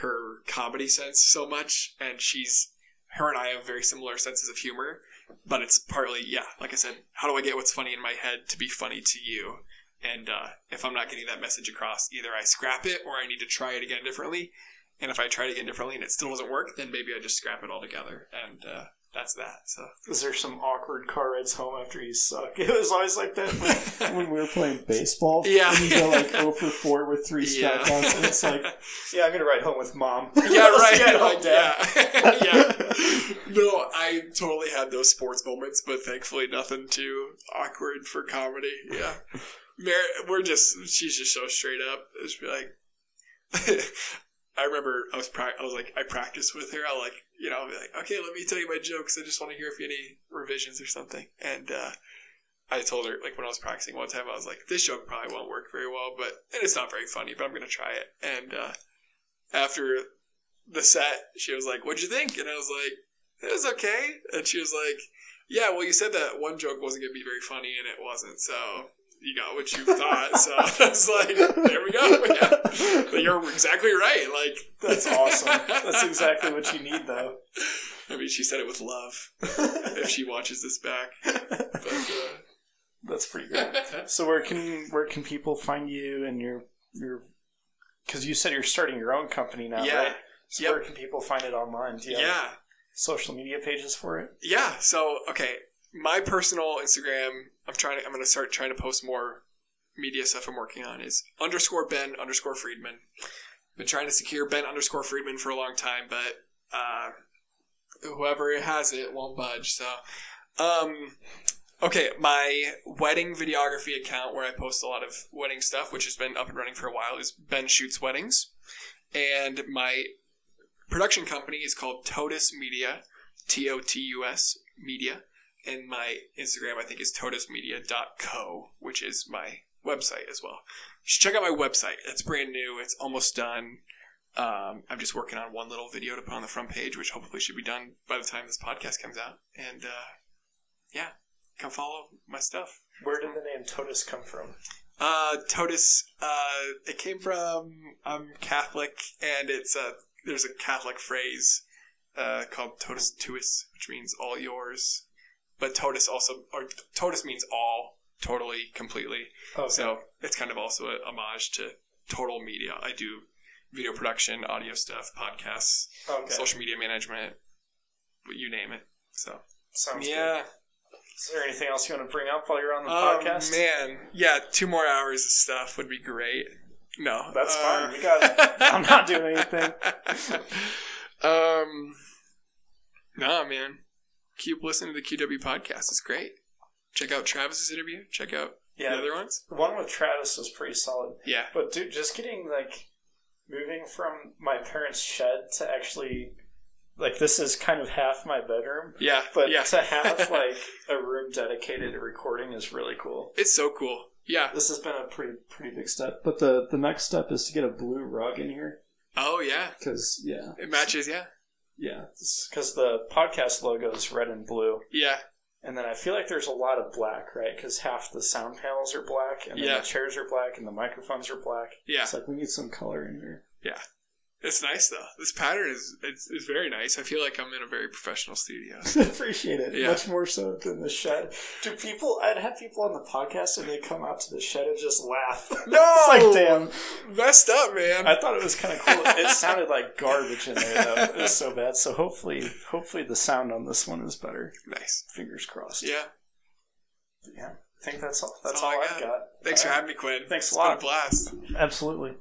her comedy sense so much, and she's her and I have very similar senses of humor. But it's partly yeah, like I said, how do I get what's funny in my head to be funny to you? And uh, if I'm not getting that message across, either I scrap it or I need to try it again differently. And if I try it again differently and it still doesn't work, then maybe I just scrap it all together And uh, that's that. So Is there some awkward car rides home after you suck? (laughs) It was always like that when, (laughs) when we were playing baseball. Yeah. And you go like 0 for 4 with three (laughs) Yeah. strikeouts, and it's like, yeah, I'm going to ride home with mom. yeah, right. Yeah, like, home, Dad. yeah. yeah. No, I totally had those sports moments, but thankfully nothing too awkward for comedy. Yeah. Mar- we're just, she's just so straight up. It's be like, I remember I was, pra- I was like, I practiced with her. I like, you know, I'll be like, okay, let me tell you my jokes. I just want to hear if you any revisions or something. And, uh, I told her, like, when I was practicing one time, I was like, this joke probably won't work very well, but, and it's not very funny, but I'm to try it. And, uh, after the set, she was like, "What'd you think?" And I was like, "It was okay." And she was like, "Yeah, well, you said that one joke wasn't gonna be very funny, and it wasn't. So you got what you thought." so (laughs) I was like, "There we go. (laughs) Yeah. But you're exactly right. Like That's awesome. That's exactly what you need, though. I mean, she said it with love. If she watches this back, but (laughs) uh, That's pretty great. So where can where can people find you and your your? Because you said you're starting your own company now, Yeah. right? So Yep. where can people find it online? Do you have yeah. social media pages for it? Yeah. So okay, my personal Instagram. I'm trying to. I'm going to start trying to post more media stuff. I'm working on is underscore Ben underscore Friedman. Been trying to secure Ben underscore Friedman for a long time, but uh, whoever has it won't budge. So, um, okay, my wedding videography account where I post a lot of wedding stuff, which has been up and running for a while, is Ben Shoots Weddings, and my production company is called Totus Media. T O T U S Media. And my Instagram, I think, is totusmedia.co, which is my website as well. You should check out my website. It's brand new. It's almost done. Um, I'm just working on one little video to put on the front page, which hopefully should be done by the time this podcast comes out. And uh, yeah, come follow my stuff. Where did the name Totus come from? Uh, Totus, uh, it came from, I'm Catholic, and it's a, there's a Catholic phrase, uh, called Totus Tuus, which means all yours. But Totus also, or Totus means all, totally, completely. Okay. So it's kind of also a homage to total media. I do video production, audio stuff, podcasts, okay. social media management, you name it. So, Sounds good. yeah. Is there anything else you want to bring up while you're on the Oh, podcast? man. Yeah, two more hours of stuff would be great. No. That's uh, fine. We got. (laughs) I'm not doing anything. (laughs) um, nah, man. Keep listening to the QW podcast. It's great. Check out Travis's interview. Check out the other ones. the one with Travis was pretty solid. Yeah. But dude, just getting like moving from my parents' shed to actually like this is kind of half my bedroom, Yeah. but yeah. to have (laughs) like a room dedicated to recording is really cool. it's so cool. Yeah. This has been a pretty pretty big step. But the the next step is to get a blue rug in here Oh, yeah. because yeah, It matches. Yeah. Yeah, because the podcast logo is red and blue. Yeah. And then I feel like there's a lot of black, right? Because half the sound panels are black, and then Yeah. the chairs are black, and the microphones are black. Yeah. It's like we need some color in here. It's nice, though. This pattern is it's, it's very nice. I feel like I'm in a very professional studio. (laughs) Appreciate it Yeah. much more so than the shed. Do people? I'd have people on the podcast and they come out to the shed and just laugh. (laughs) No! it's like damn. Messed up, man. I thought it was kind of cool. It (laughs) sounded like garbage in there though. It was so bad. So hopefully, hopefully the sound on this one is better. nice. Fingers crossed. Yeah. Yeah. I think that's all. That's, all all, I I've got. got. Thanks for All right. having me, Quinn. Thanks a It's been lot. a blast. Absolutely.